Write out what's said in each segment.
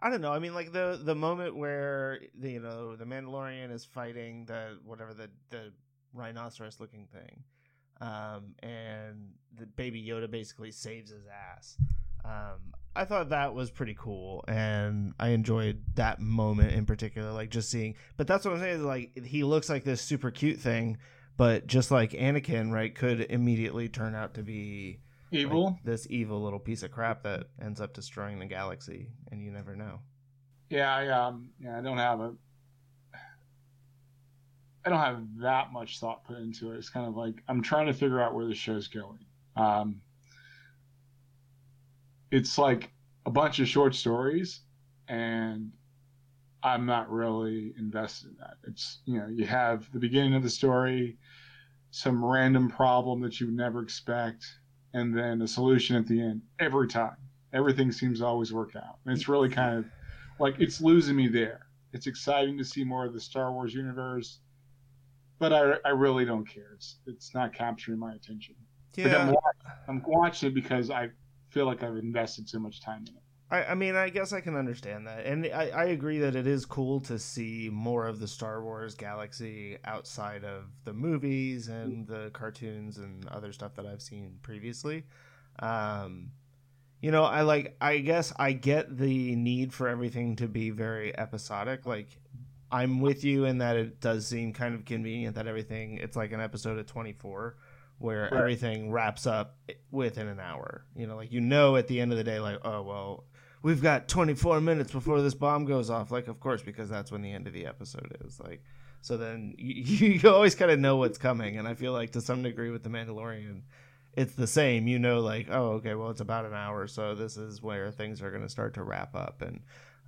I don't know. I mean, like the the moment where the, you know the Mandalorian is fighting the whatever the the rhinoceros looking thing, um, and the baby Yoda basically saves his ass. Um, I thought that was pretty cool, and I enjoyed that moment in particular. Like just seeing, but that's what I'm saying. Is like he looks like this super cute thing, but just like Anakin, right, could immediately turn out to be evil. like, this evil little piece of crap that ends up destroying the galaxy, and you never know. Yeah, I um, yeah, I don't have a, I don't have that much thought put into it. It's kind of like I'm trying to figure out where the show's going. Um, it's like a bunch of short stories, and I'm not really invested in that. It's you know, you have the beginning of the story, some random problem that you would never expect, and then a solution at the end every time. Everything seems to always work out. And it's really kind of like it's losing me there. It's exciting to see more of the Star Wars universe, but I, I really don't care. It's it's not capturing my attention. But I'm, Yeah, I'm watching it because I feel like I've invested so much time in it. I, I mean, I guess I can understand that, and I, I agree that it is cool to see more of the Star Wars galaxy outside of the movies and the cartoons and other stuff that I've seen previously. Um, you know, I like. I guess I get the need for everything to be very episodic. Like, I'm with you in that it does seem kind of convenient that everything. It's like an episode of 24 where Right. everything wraps up within an hour. You know, like you know at the end of the day, like, oh well, we've got 24 minutes before this bomb goes off. Like, of course, because that's when the end of the episode is. Like, so then you, you always kind of know what's coming. And I feel like to some degree with the Mandalorian, it's the same. You know, like, oh, okay, well, it's about an hour, so this is where things are going to start to wrap up. And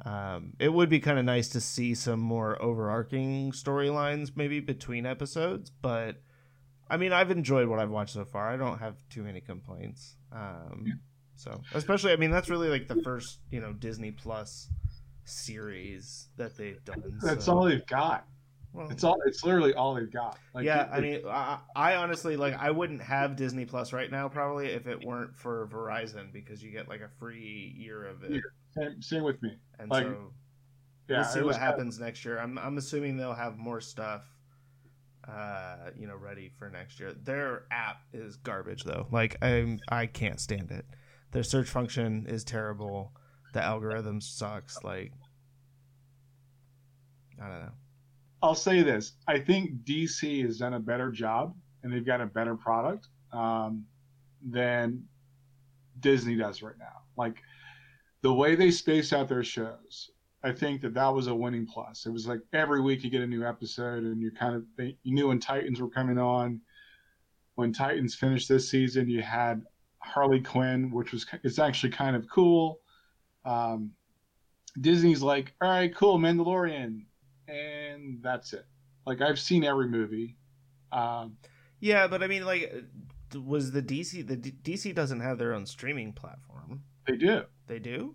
um, it would be kind of nice to see some more overarching storylines, maybe between episodes. But I mean, I've enjoyed what I've watched so far. I don't have too many complaints. Um, Yeah. So, especially, I mean, that's really like the first, you know, Disney Plus series that they've done. That's so- all they've got. well, It's all. It's literally all they've got. Like, yeah, it- I mean, I, I honestly like I wouldn't have Disney Plus right now probably if it weren't for Verizon because you get like a free year of it, Yeah, same, same with me. and like, so Yeah, we'll see what was kind of- happens next year. I'm I'm assuming they'll have more stuff, uh, you know, ready for next year. Their app is garbage though. Like I'm I can't stand it. Their search function is terrible. The algorithm sucks. Like I don't know. I'll say this: I think DC has done a better job, and they've got a better product um, than Disney does right now. Like the way they space out their shows, I think that that was a winning plus. It was like every week you get a new episode, and you kind of you knew when Titans were coming on. When Titans finished this season, you had Harley Quinn, which was it's actually kind of cool. Um, Disney's like, all right, cool, Mandalorian, and that's it. Like I've seen every movie. Um, Yeah, but I mean, like, was the DC the D- DC doesn't have their own streaming platform? they do, They do.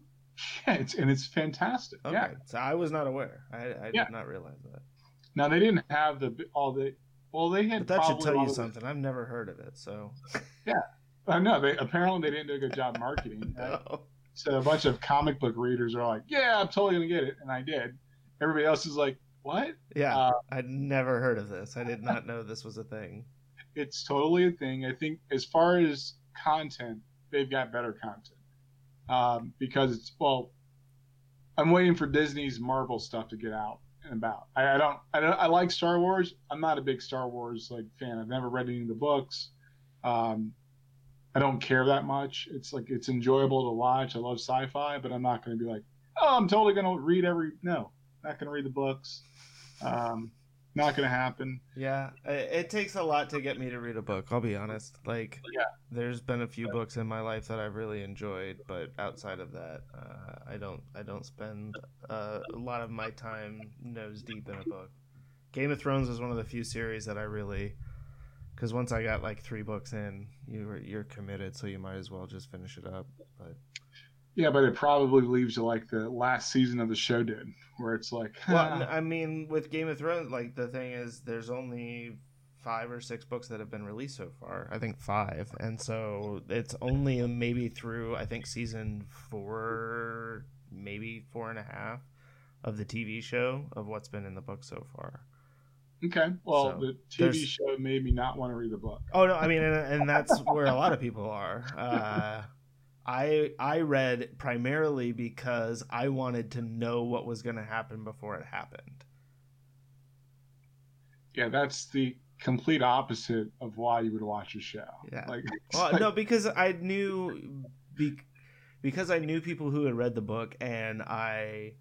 yeah, it's, and it's fantastic. Okay, Yeah. so I was not aware. I, I Yeah. did not realize that. Now they didn't have the all the well they had. But that should tell you something. I've never heard of it. So I know they apparently they didn't do a good job marketing. right? no. So a bunch of comic book readers are like, "Yeah, I'm totally gonna get it," and I did. Everybody else is like, "What?" yeah, Uh, I'd never heard of this. I did not know this was a thing. It's totally a thing. I think as far as content, they've got better content um, because it's well. I'm waiting for Disney's Marvel stuff to get out and about. I, I don't. I don't. I like Star Wars. I'm not a big Star Wars like fan. I've never read any of the books. Um, I don't care that much. It's like it's enjoyable to watch. I love sci-fi, but I'm not going to be like, oh, I'm totally going to read every. No, not going to read the books. Um, not going to happen. Yeah, it, takes a lot to get me to read a book. I'll be honest. Like, Yeah. there's been a few books in my life that I've really enjoyed, but outside of that, uh, I don't. I don't spend uh, a lot of my time nose deep in a book. Game of Thrones was one of the few series that I really, because once I got like three books in, you were, you're committed, so you might as well just finish it up. But Yeah, but it probably leaves you like the last season of the show did, where it's like, well, I mean, with Game of Thrones, like the thing is, there's only five or six books that have been released so far. I think five, and so it's only maybe through I think season four maybe four and a half of the TV show of what's been in the book so far. Okay. Well, So, the TV there's- show made me not want to read the book. Oh no, I mean, and, and that's where a lot of people are. Uh, I I read primarily because I wanted to know what was going to happen before it happened. Yeah, that's the complete opposite of why you would watch a show. Yeah. Like, Well, like- no, because I knew be, because I knew people who had read the book, and I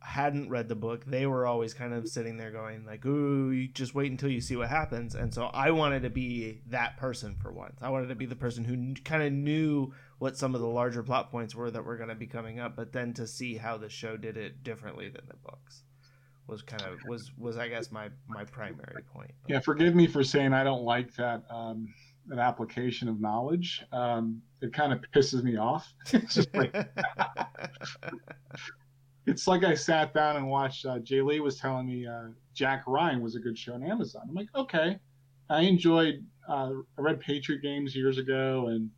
hadn't read the book. They were always kind of sitting there going like, "Ooh, you just wait until you see what happens." And so I wanted to be that person for once. I wanted to be the person who kind of knew what some of the larger plot points were that were going to be coming up, but then to see how the show did it differently than the books was kind of was was I guess my my primary point. Yeah, forgive me for saying I don't like that um, that application of knowledge. Um, it kind of pisses me off. it's just like it's like I sat down and watched. Uh, Jay Lee was telling me uh, Jack Ryan was a good show on Amazon. I'm like, okay. I enjoyed. Uh, I read Patriot Games years ago, and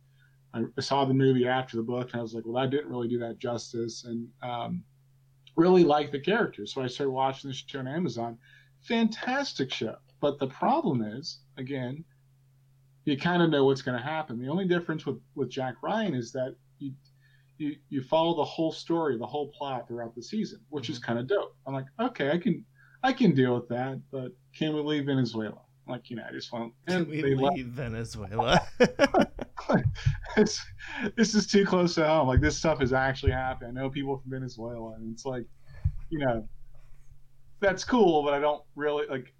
I saw the movie after the book, and I was like, well, that didn't really do that justice, and um, really liked the characters. So I started watching this show on Amazon. Fantastic show, but the problem is, again, you kind of know what's going to happen. The only difference with with Jack Ryan is that you you you follow the whole story, the whole plot throughout the season, which is kind of dope. I'm like, okay, I can I can deal with that, but can we leave Venezuela? Like, you know, I just want Can we they left- leave Venezuela? it's, this is too close to home. Like this stuff is actually happening. I know people from Venezuela, and it's like, you know, that's cool, but I don't really like.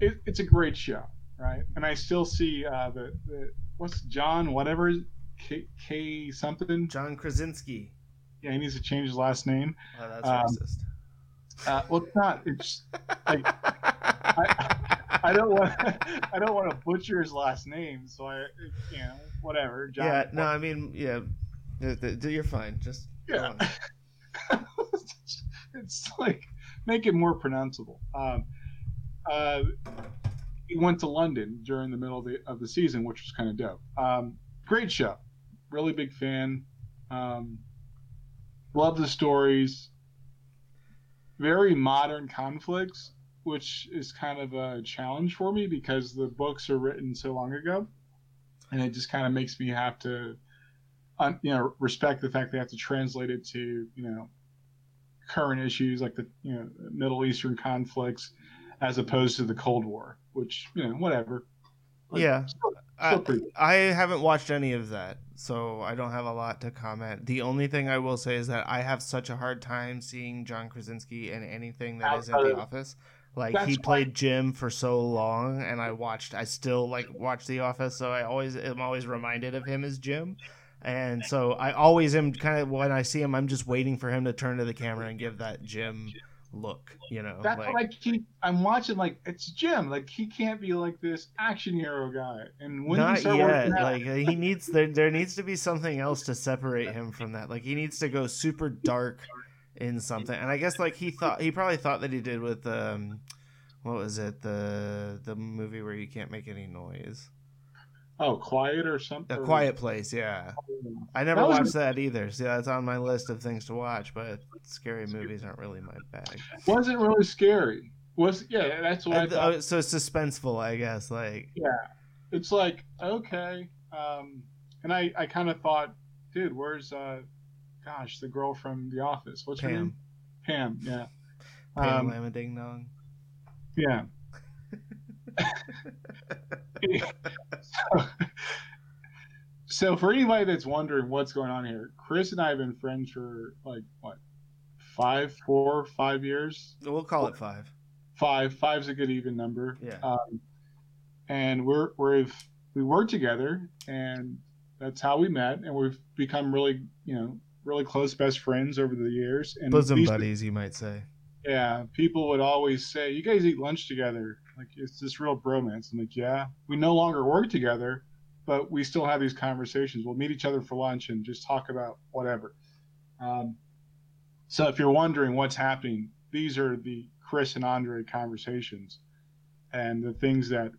It, it's a great show, right? And I still see uh, the the what's John whatever K, K something. John Krasinski. Yeah, he needs to change his last name. Oh, that's Um, racist. Uh, well, it's not. It's like I don't want I don't want to butcher his last name, so I you know whatever. John, yeah, no, I mean, yeah, you're fine. Just Yeah. it's like make it more pronounceable. Um, uh, he went to London during the middle of the, of the season, which was kind of dope. Um, great show, really big fan. Um, love the stories. Very modern conflicts, which is kind of a challenge for me because the books are written so long ago, and it just kind of makes me have to you know respect the fact they have to translate it to you know current issues like the you know Middle Eastern conflicts as opposed to the Cold War, which you know whatever. Like, Yeah. still- I, still I haven't watched any of that, so I don't have a lot to comment. The only thing I will say is that I have such a hard time seeing John Krasinski in anything that is in The Office. Like he why- played Jim for so long, and I watched. I still like watch The Office, so I always am always reminded of him as Jim. And so I always am kind of when I see him, I'm just waiting for him to turn to the camera and give that Jim look. You know, That's like what I keep. I'm watching like it's Jim. Like he can't be like this action hero guy. And when not yet. Like he needs there. There needs to be something else to separate him from that. Like he needs to go super dark in something. And I guess like he thought he probably thought that he did with um, what was it the the movie where you can't make any noise. Oh, quiet or something. A Quiet Place. Yeah, I never That was- watched that either. So yeah, it's on my list of things to watch. But scary movies aren't really my bag. wasn't really scary. Was yeah, that's what I thought. oh, so suspenseful, I guess. Like yeah, it's like okay um and i i kind of thought dude where's uh gosh the girl from the office what's her name Pam, pam yeah Pam um, Lama Ding Dong. yeah so, so for anybody that's wondering what's going on here chris and i have been friends for like what five four five years We'll call it five. five five's a good even number Yeah. um, and we're we've we work together and that's how we met and we've become really you know really close best friends over the years and Bosom buddies, you might say. yeah people would always say you guys eat lunch together like it's this real bromance. I'm like yeah we no longer work together but we still have these conversations. We'll meet each other for lunch and just talk about whatever. Um, so if you're wondering what's happening these are the chris and andre conversations and the things that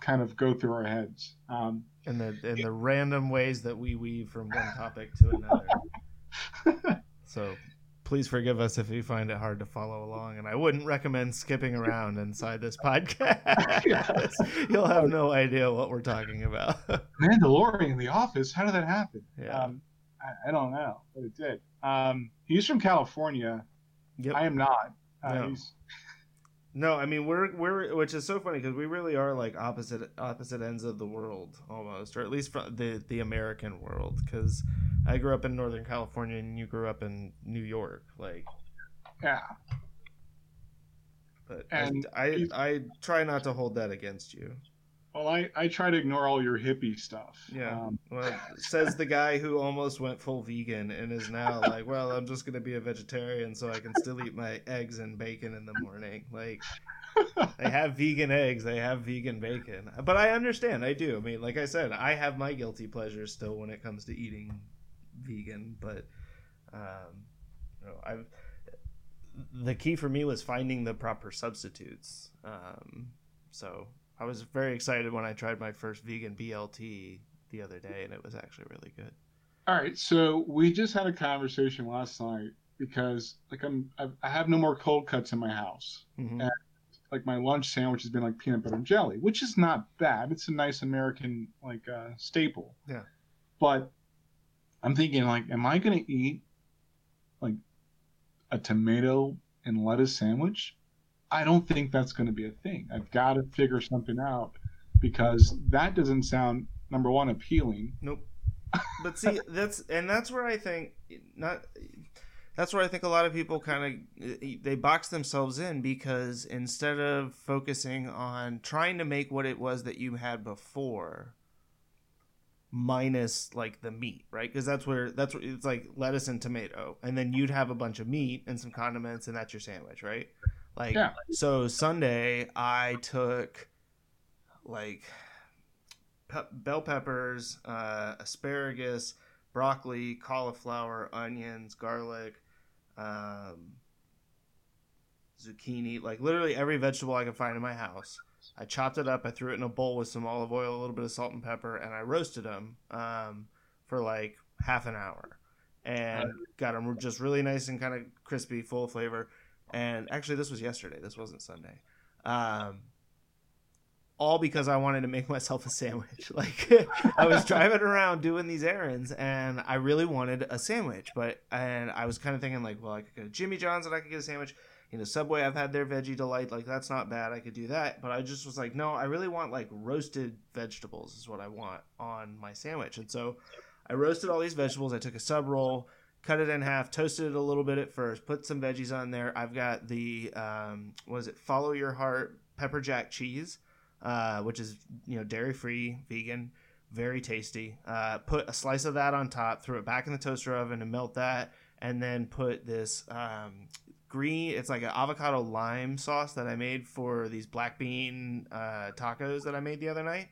kind of go through our heads. Um, and the and the random ways that we weave from one topic to another. So please forgive us if you find it hard to follow along. And I wouldn't recommend skipping around inside this podcast. You'll have no idea what we're talking about. Mandalorian in the office? How did that happen? Yeah. Um, I, I don't know, but it did. Um, he's from California. Yep. I am not. Uh, No. No, I mean we're we're which is so funny because we really are like opposite opposite ends of the world almost, or at least from the the American world. Because I grew up in Northern California and you grew up in New York, like. yeah. But And I, I I try not to hold that against you. Well, I, I try to ignore all your hippie stuff. Yeah. Um, Well, says the guy who almost went full vegan and is now like, well, I'm just gonna be a vegetarian so I can still eat my eggs and bacon in the morning. Like, they have vegan eggs, they have vegan bacon. But I understand, I do. I mean, like I said, I have my guilty pleasures still when it comes to eating vegan. But, um, you know, I've the key for me was finding the proper substitutes. Um, so I was very excited when I tried my first vegan BLT the other day, and it was actually really good. all right. So we just had a conversation last night because like I'm I, I have no more cold cuts in my house. Mhm. Yeah. Like my lunch sandwich has been like peanut butter and jelly, which is not bad. It's a nice American like uh, staple. Yeah. But I'm thinking like, am I gonna eat like a tomato and lettuce sandwich? I don't think that's going to be a thing. I've got to figure something out because that doesn't sound number one appealing. Nope. But see, that's and that's where I think not. That's where I think a lot of people kind of they box themselves in because instead of focusing on trying to make what it was that you had before, minus like the meat, right? Because that's where that's where it's like lettuce and tomato, and then you'd have a bunch of meat and some condiments, and that's your sandwich, right? Like Yeah. so Sunday I took like pe- bell peppers, uh, asparagus, broccoli, cauliflower, onions, garlic, um, zucchini, like literally every vegetable I could find in my house. I chopped it up. I threw it in a bowl with some olive oil, a little bit of salt and pepper, and I roasted them um, for like half an hour, and got them just really nice and kind of crispy, full of flavor. And actually, this was yesterday. This wasn't Sunday. Um, all because I wanted to make myself a sandwich. Like I was driving around doing these errands, and I really wanted a sandwich. But and I was kind of thinking like, well, I could go to Jimmy John's and I could get a sandwich. You know, Subway, I've had their veggie delight. Like that's not bad. I could do that. But I just was like, no, I really want like roasted vegetables is what I want on my sandwich. And so I roasted all these vegetables. I took a sub roll, cut it in half, toasted it a little bit at first, put some veggies on there. I've got the um, what is it? Follow your heart pepper jack cheese, uh, which is you know dairy free, vegan, very tasty. Uh, put a slice of that on top, threw it back in the toaster oven and melt that, and then put this um, green. It's like an avocado lime sauce that I made for these black bean uh, tacos that I made the other night.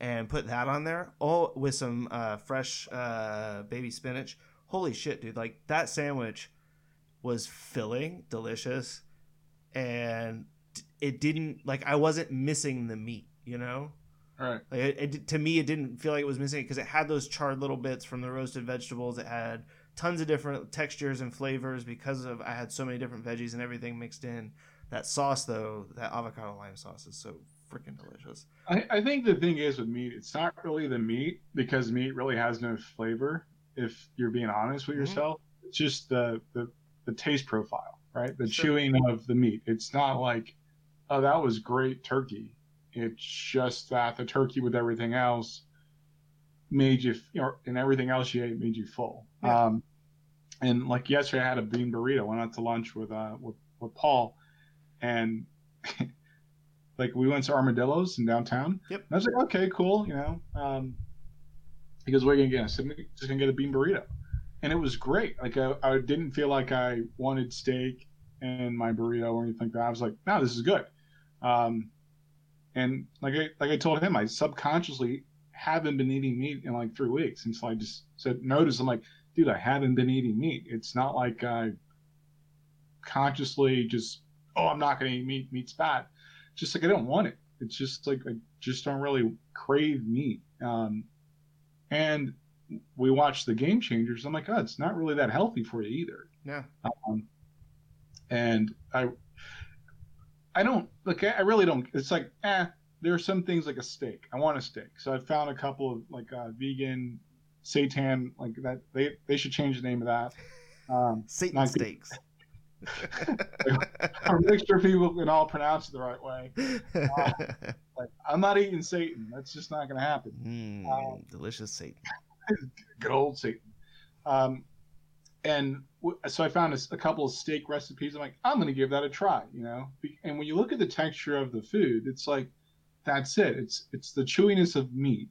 And put that on there, all with some uh, fresh uh, baby spinach holy shit, dude! Like that sandwich was filling, delicious, and it didn't like I wasn't missing the meat. You know, All right. like it, it to me, it didn't feel like it was missing because it had those charred little bits from the roasted vegetables. It had tons of different textures and flavors because of I had so many different veggies and everything mixed in. That sauce, though, that avocado lime sauce is so freaking delicious. I, I think the thing is with meat, it's not really the meat because meat really has no flavor. If you're being honest with Mhm. yourself, it's just the, the the taste profile, right? The Sure. chewing of the meat. It's not like, oh, that was great turkey. It's just that the turkey with everything else made you, you know, and everything else you ate made you full. Yeah. Um, and like yesterday, I had a bean burrito. Went out to lunch with uh with, with Paul, and like we went to Armadillos in downtown. Yep. And I was like, okay, cool, you know. Um, he goes, what are you gonna get? I said, "I'm just gonna get a bean burrito, and it was great. Like I, I didn't feel like I wanted steak and my burrito or anything like that. I was like, no, this is good. Um, and like I like I told him, I subconsciously haven't been eating meat in like three weeks, and so I just said, notice. I'm like, dude, I haven't been eating meat. It's not like I consciously just, oh, I'm not gonna eat meat. Meat's bad. Just like I don't want it. It's just like I just don't really crave meat. Um, and we watched the Game Changers. I'm like, oh, it's not really that healthy for you either. Yeah. Um, and I, I don't look. I really don't. It's like, eh. There are some things like a steak. I want a steak, so I found a couple of like uh, vegan seitan, like that. They they should change the name of that. Um, Satan not- steaks. I'll make sure people can all pronounce it the right way. Like, I'm not eating Satan. That's just not going to happen. Mm, Um, delicious Satan. Good old Satan. Um, and w- so I found a couple of steak recipes. I'm like, I'm going to give that a try, you know. And when you look at the texture of the food, it's like, that's it. It's it's the chewiness of meat,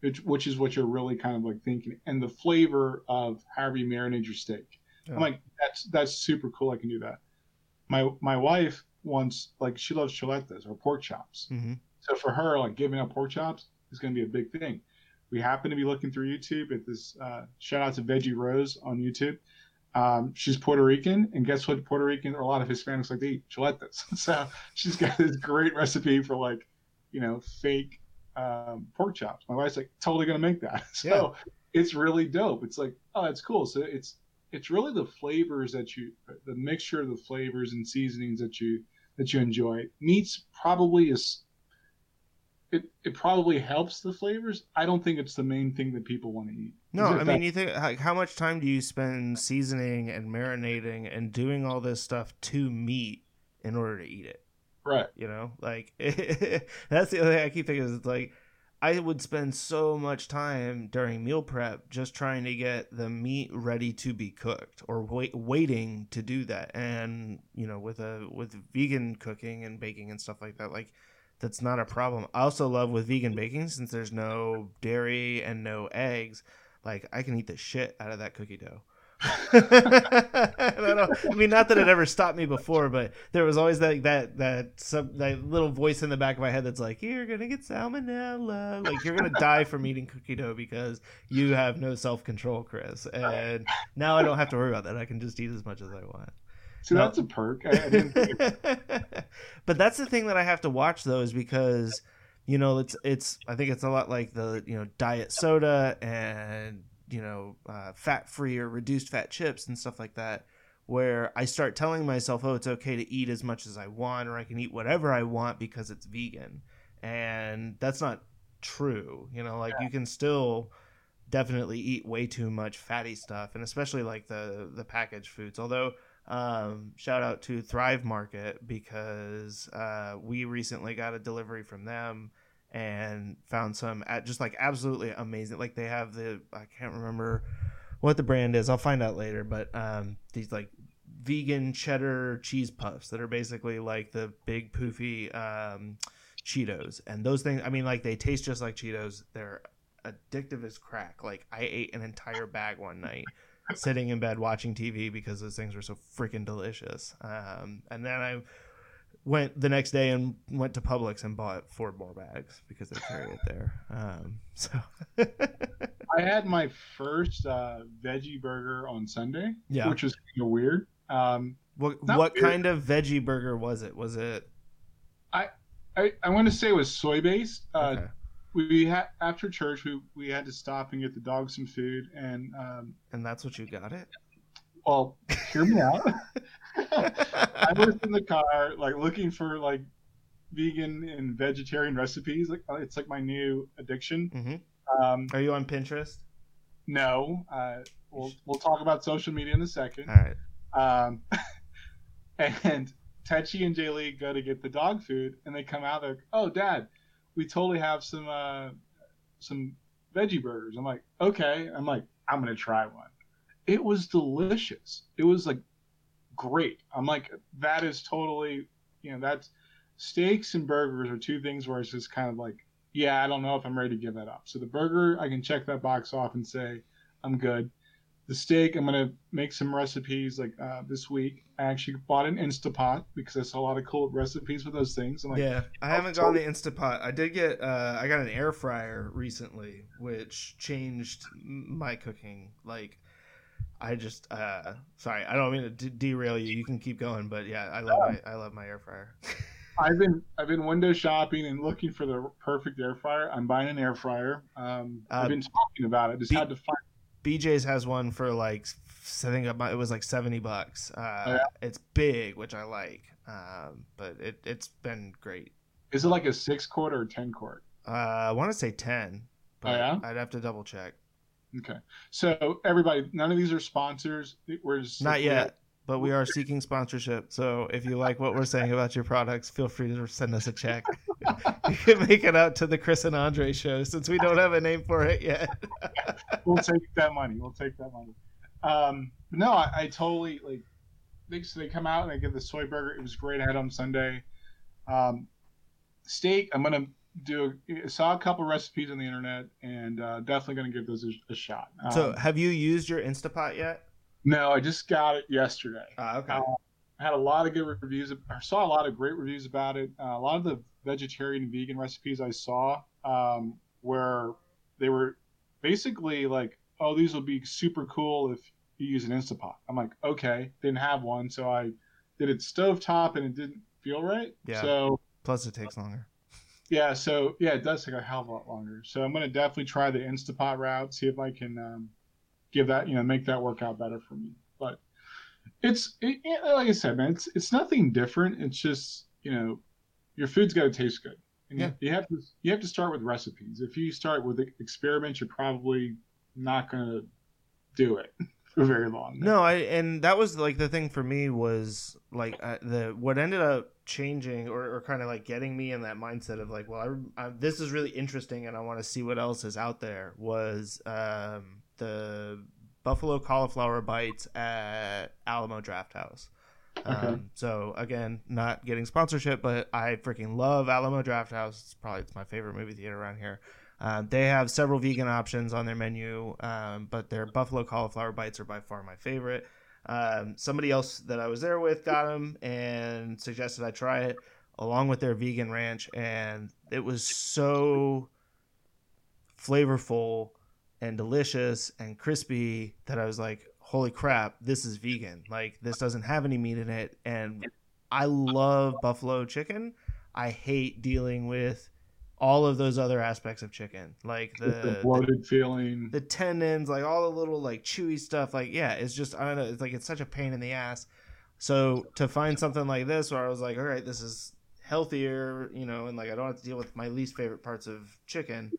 which, which is what you're really kind of like thinking, and the flavor of however you marinate your steak. Yeah. I'm like, that's that's super cool. I can do that. My my wife wants like she loves chuletas or pork chops. hmm So for her, like giving up pork chops is going to be a big thing. We happen to be looking through YouTube at this. Uh, shout out to Veggie Rose on YouTube. Um, she's Puerto Rican, and guess what? Puerto Rican or a lot of Hispanics like to eat chuletas. so she's got this great recipe for like, you know, fake um, pork chops. My wife's like totally going to make that. So it's really dope. It's like, oh, that's cool. So it's it's really the flavors that you, the mixture of the flavors and seasonings that you that you enjoy. Meats probably is it, it probably helps the flavors. I don't think it's the main thing that people want to eat. No, I mean, you think like, how much time do you spend seasoning and marinating and doing all this stuff to meat in order to eat it? right. You know, like that's the other thing I keep thinking is it's like I would spend so much time during meal prep just trying to get the meat ready to be cooked or wait, waiting to do that. And you know, with a with vegan cooking and baking and stuff like that, like that's not a problem. I also love with vegan baking since there's no dairy and no eggs. Like I can eat the shit out of that cookie dough. I. I mean, not that it ever stopped me before, but there was always that that that that little voice in the back of my head that's like, "You're gonna get salmonella, like you're gonna die from eating cookie dough because you have no self control, Chris." And now I don't have to worry about that. I can just eat as much as I want. No. that's a perk. I, I didn't but that's the thing that I have to watch though, is because you know it's it's I think it's a lot like the you know diet soda and you know uh, fat free or reduced fat chips and stuff like that. Where I start telling myself, oh, it's okay to eat as much as I want, or I can eat whatever I want because it's vegan, and that's not true. You know, like you can still definitely eat way too much fatty stuff, and especially like the the packaged foods. Although um, shout out to Thrive Market because uh, we recently got a delivery from them and found some at just like absolutely amazing. Like they have the I can't remember what the brand is. I'll find out later. But um, these like vegan cheddar cheese puffs that are basically like the big poofy um, Cheetos, and those things. I mean, like they taste just like Cheetos. They're addictive as crack. Like I ate an entire bag one night sitting in bed watching TV because those things were so freaking delicious. Um, and then I went the next day and went to Publix and bought four more bags because they carry it there. Um, so I had my first uh, veggie burger on Sunday, yeah, which was kind of weird. Um, what what weird. kind of veggie burger was it? Was it I I want to say it was soy based. Uh, okay. We had after church, we we had to stop and get the dog some food, and um, and that's what you got it? well, hear me out. I was in the car, like looking for like vegan and vegetarian recipes. Like uh, it's like my new addiction. hmm Um, Are you on Pinterest? no, uh, we'll we'll talk about social media in a second. All right. Um, and Tetchy and Jaylee go to get the dog food, and they come out. They're like, "Oh, Dad, we totally have some uh, some veggie burgers." I'm like, "Okay." I'm like, "I'm gonna try one." It was delicious. It was like great. I'm like, that is totally, you know, that's steaks and burgers are two things where it's just kind of like, yeah, I don't know if I'm ready to give that up. So the burger, I can check that box off and say, I'm good. The steak, I'm gonna make some recipes like uh, this week. I actually bought an Instapot because I saw a lot of cool recipes with those things. I'm like, yeah, I haven't gone the Instapot. I did get uh, I got an air fryer recently, which changed my cooking. Like, I just uh, sorry, I don't mean to d- derail you. You can keep going, but yeah, I love my I love my air fryer. I've been I've been window shopping and looking for the perfect air fryer. I'm buying an air fryer. Um, Uh, I've been talking about it. Just be- had to find. BJ's has one for like I think it was like seventy bucks. Uh, Oh, yeah? It's big, which I like, um, but it it's been great. Is it like a six quart or a ten quart? Uh, I want to say ten, but Oh, yeah? I'd have to double check. Okay. So everybody, none of these are sponsors. We're just Not yet, but we are seeking sponsorship. So if you like what we're saying about your products, feel free to send us a check. you can make it out to the Chris and Andre show since we don't have a name for it yet. we'll take that money. We'll take that money. Um, no, I, I totally like. They, so they come out and they give the soy burger. It was great. I had on Sunday. Um, steak. I'm gonna do. I saw a couple recipes on the internet, and uh, definitely gonna give those a, a shot. Um, so have you used your Instapot yet? No, I just got it yesterday. Uh, okay. Uh, I had a lot of good reviews. I saw a lot of great reviews about it. Uh, a lot of the vegetarian and vegan recipes I saw um, where they were basically like, "Oh, these will be super cool if you use an Instapot." I'm like, "Okay." Didn't have one, so I did it stovetop, and it didn't feel right. Yeah. So Plus, it takes longer. yeah, so yeah, it does take a hell of a lot longer. So I'm gonna definitely try the Instapot route, see if I can um, give that, you know, make that work out better for me. But it's it, it- like I said, man, it's it's nothing different. It's just you know, your food's got to taste good, and Yeah. you, have to you have to start with recipes. If you start with experiments, you're probably not gonna do it for very long. No, I and that was like the thing for me was like uh, the what ended up changing or, or kind of like getting me in that mindset of like, well, I, I, this is really interesting and I want to see what else is out there was um, the buffalo cauliflower bites at Alamo Drafthouse. Okay. Um, so again, not getting sponsorship, but I freaking love Alamo Drafthouse. It's probably it's my favorite movie theater around here. Um, they have several vegan options on their menu, um, but their buffalo cauliflower bites are by far my favorite. Um, somebody else that I was there with got them and suggested I try it along with their vegan ranch, and it was so flavorful and delicious and crispy that I was like, holy crap, this is vegan. Like, this doesn't have any meat in it. And I love buffalo chicken. I hate dealing with all of those other aspects of chicken, like the, the the bloated feeling. the tendons, like all the little like chewy stuff. Like, yeah, it's just I don't know. It's like it's such a pain in the ass. So to find something like this, where I was like, all right, this is healthier, you know, and like I don't have to deal with my least favorite parts of chicken.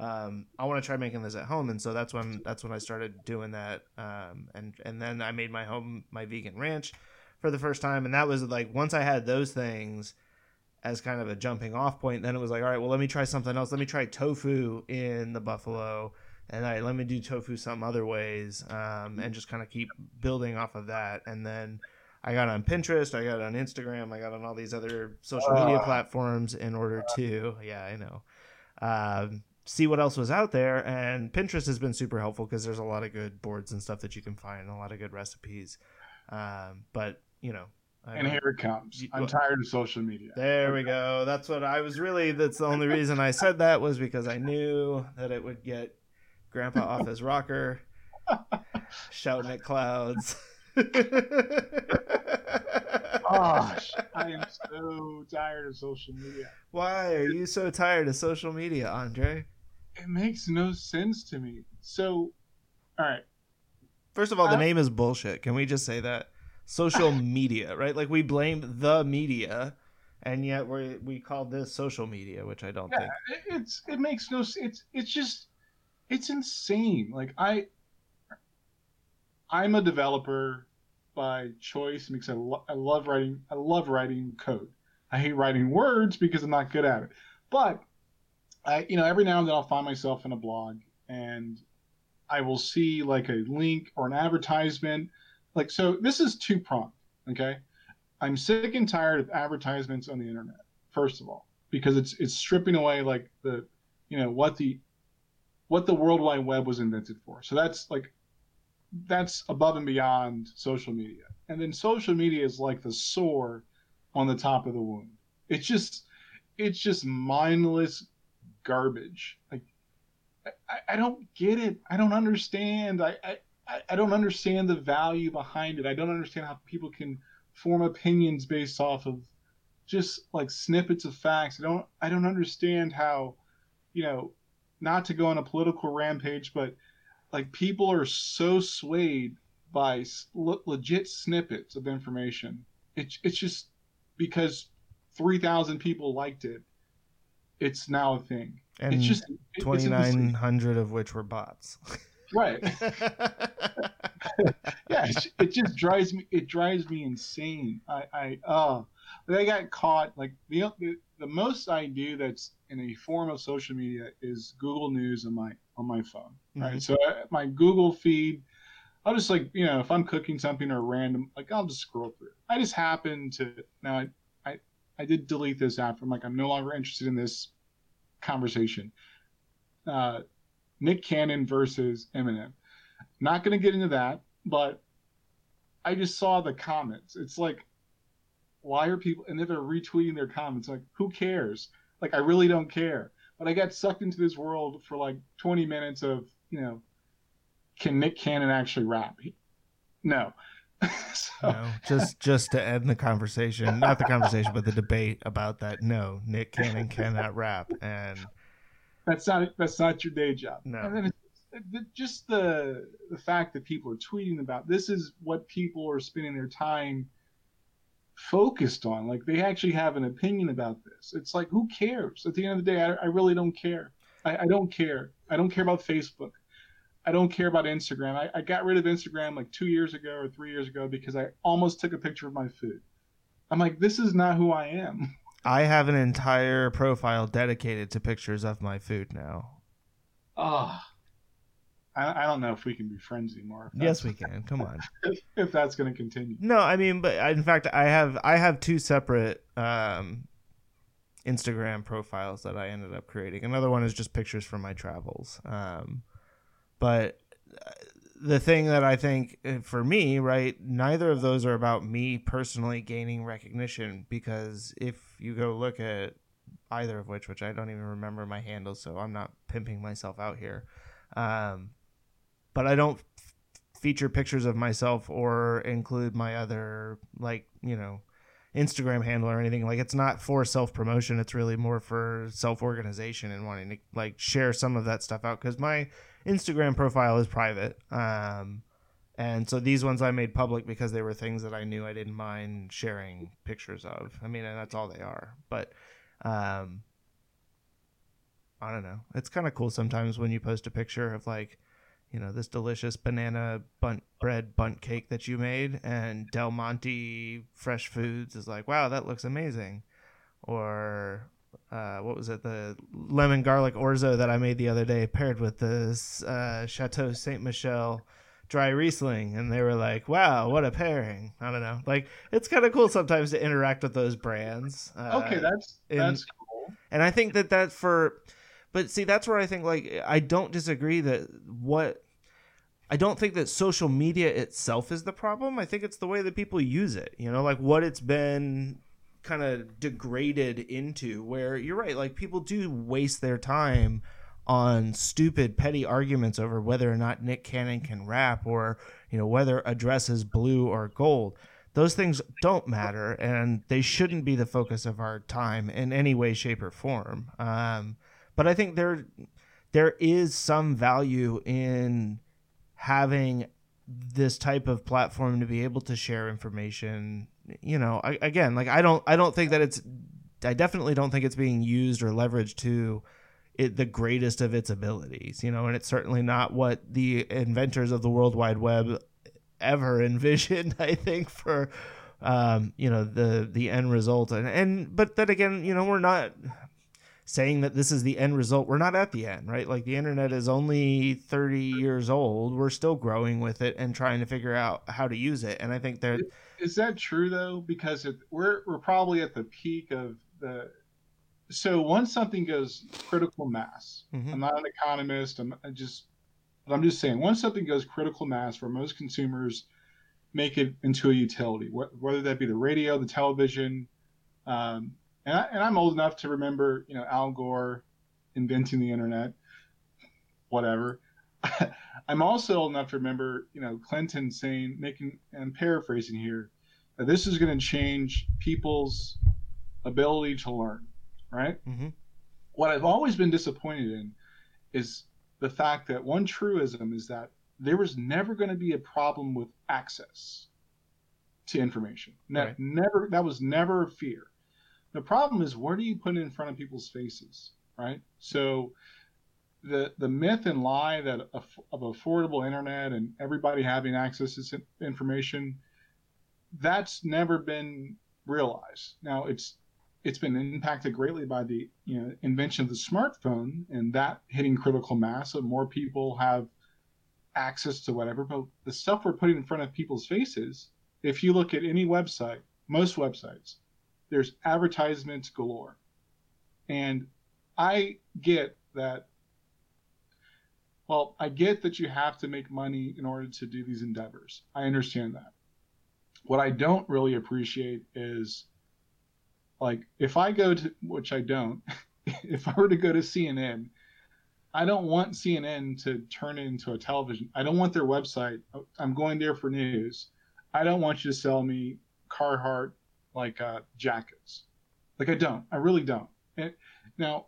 Um, I want to try making this at home, and so that's when that's when I started doing that. Um, and and then I made my home my vegan ranch for the first time, and that was like once I had those things as kind of a jumping off point, then it was like, all right, well, let me try something else. Let me try tofu in the buffalo and I let me do tofu some other ways, um, and just kind of keep building off of that. And then I got on Pinterest, I got on Instagram, I got on all these other social media Ah. platforms in order to, yeah, I know, um, see what else was out there. And Pinterest has been super helpful because there's a lot of good boards and stuff that you can find, and a lot of good recipes. Um, but you know, I and here it comes. I'm tired of social media. there we go. That's what I was really. That's the only reason I said that was because I knew that it would get Grandpa off his rocker, shouting at clouds. Gosh, I am so tired of social media. Why are you so tired of social media, Andre? It makes no sense to me. So, all right, First of all, the name is bullshit. Can we just say that? Social media, right? Like we blame the media, and yet we we call this social media, which I don't Yeah. think. it- it's it makes no it's it's just it's insane. Like I I'm a developer by choice because I, lo- I love writing I love writing code. I hate writing words because I'm not good at it. But I you know every now and then I'll find myself in a blog and I will see like a link or an advertisement like so this is two pronged, okay? I'm sick and tired of advertisements on the internet. First of all, because it's it's stripping away like the you know what the what the World Wide Web was invented for. So that's like that's above and beyond social media. And then social media is like the sore on the top of the wound. It's just it's just mindless garbage. Like I, I don't get it. I don't understand. I, I I- don't understand the value behind it. I don't understand how people can form opinions based off of just like snippets of facts. I don't I don't understand how, you know, not to go on a political rampage, but like people are so swayed by le- legit snippets of information. It's it's just because three thousand people liked it. It's now a thing. And it's just twenty nine hundred of which were bots. Right. yeah, it, it, just drives me. It drives me insane. I, I, oh, I got caught. Like the, the the most I do that's in a form of social media is Google News on my on my phone. Right. Mm-hmm. So I, uh, my Google feed. I'll just like you know if I'm cooking something or random, like I'll just scroll through. I just happen to now. I did delete this app. I'm like I'm no longer interested in this conversation. Uh, Nick Cannon versus Eminem. Not going to get into that, but I just saw the comments. It's like, why are people, and they're retweeting their comments. Like, who cares? Like, I really don't care. But I got sucked into this world for like 20 minutes of, you know, can Nick Cannon actually rap? No. so. No, just just to end the conversation, not the conversation, but the debate about that. No, Nick Cannon cannot rap, and that's not that's not your day job. No. And then just the the fact that people are tweeting about this is what people are spending their time focused on. Like they actually have an opinion about this. It's like who cares? At the end of the day, I, I really don't care. I, I, don't care. I don't care about Facebook. I don't care about Instagram. I, I got rid of Instagram like two years ago or three years ago because I almost took a picture of my food. I'm like, this is not who I am. I have an entire profile dedicated to pictures of my food now. Ah. Oh, I, I, don't know if we can be friends anymore. Yes, we can. Come on. If, if that's going to continue. No, I mean, but in fact, I have I have two separate um, Instagram profiles that I ended up creating. Another one is just pictures from my travels. Um, but the thing that I think uh, for me, right, neither of those are about me personally gaining recognition because if you go look at either of which, which I don't even remember my handle, so I'm not pimping myself out here. Um, but I don't f- feature pictures of myself or include my other, like, you know, Instagram handle or anything. Like, it's not for self promotion, it's really more for self organization and wanting to, like, share some of that stuff out because my Instagram profile is private. Um, and so these ones I made public because they were things that I knew I didn't mind sharing pictures of. I mean, and that's all they are. But um, I don't know. It's kind of cool sometimes when you post a picture of like, you know, this delicious banana Bundt bread Bundt cake that you made, and Del Monte Fresh Foods is like, wow, that looks amazing. Or uh, what was it? The lemon garlic orzo that I made the other day, paired with this uh, Chateau Saint Michelle dry Riesling, and they were like, "Wow, what a pairing!" I don't know. Like, it's kind of cool sometimes to interact with those brands. Uh, okay, that's and, that's cool. And I think that that for, but see, that's where I think like I don't disagree that what. I don't think that social media itself is the problem. I think it's the way that people use it. You know, like what it's been kind of degraded into where you're right like people do waste their time on stupid petty arguments over whether or not Nick Cannon can rap or you know whether a dress is blue or gold. Those things don't matter and they shouldn't be the focus of our time in any way shape or form. Um, but I think there there is some value in having this type of platform to be able to share information you know, I, again, like I don't, I don't think that it's, I definitely don't think it's being used or leveraged to it the greatest of its abilities, you know, and it's certainly not what the inventors of the World Wide Web ever envisioned. I think for, um, you know, the the end result, and and but then again, you know, we're not saying that this is the end result. We're not at the end, right? Like the internet is only 30 years old. We're still growing with it and trying to figure out how to use it. And I think there is that true though? Because it, we're we're probably at the peak of the. So once something goes critical mass, mm-hmm. I'm not an economist. I'm I just, but I'm just saying once something goes critical mass, where most consumers make it into a utility, whether that be the radio, the television, um, and, I, and I'm old enough to remember, you know, Al Gore inventing the internet, whatever. I'm also old enough to remember, you know, Clinton saying, making, and paraphrasing here, that this is going to change people's ability to learn, right? Mm-hmm. What I've always been disappointed in is the fact that one truism is that there was never going to be a problem with access to information. Ne- right. Never that was never a fear. The problem is where do you put it in front of people's faces, right? So the the myth and lie that of, of affordable internet and everybody having access to information that's never been realized. Now it's it's been impacted greatly by the you know invention of the smartphone and that hitting critical mass so more people have access to whatever but the stuff we're putting in front of people's faces if you look at any website most websites there's advertisements galore and i get that well i get that you have to make money in order to do these endeavors i understand that what i don't really appreciate is like if I go to which I don't, if I were to go to CNN, I don't want CNN to turn into a television. I don't want their website. I'm going there for news. I don't want you to sell me Carhartt like uh, jackets. Like I don't. I really don't. And now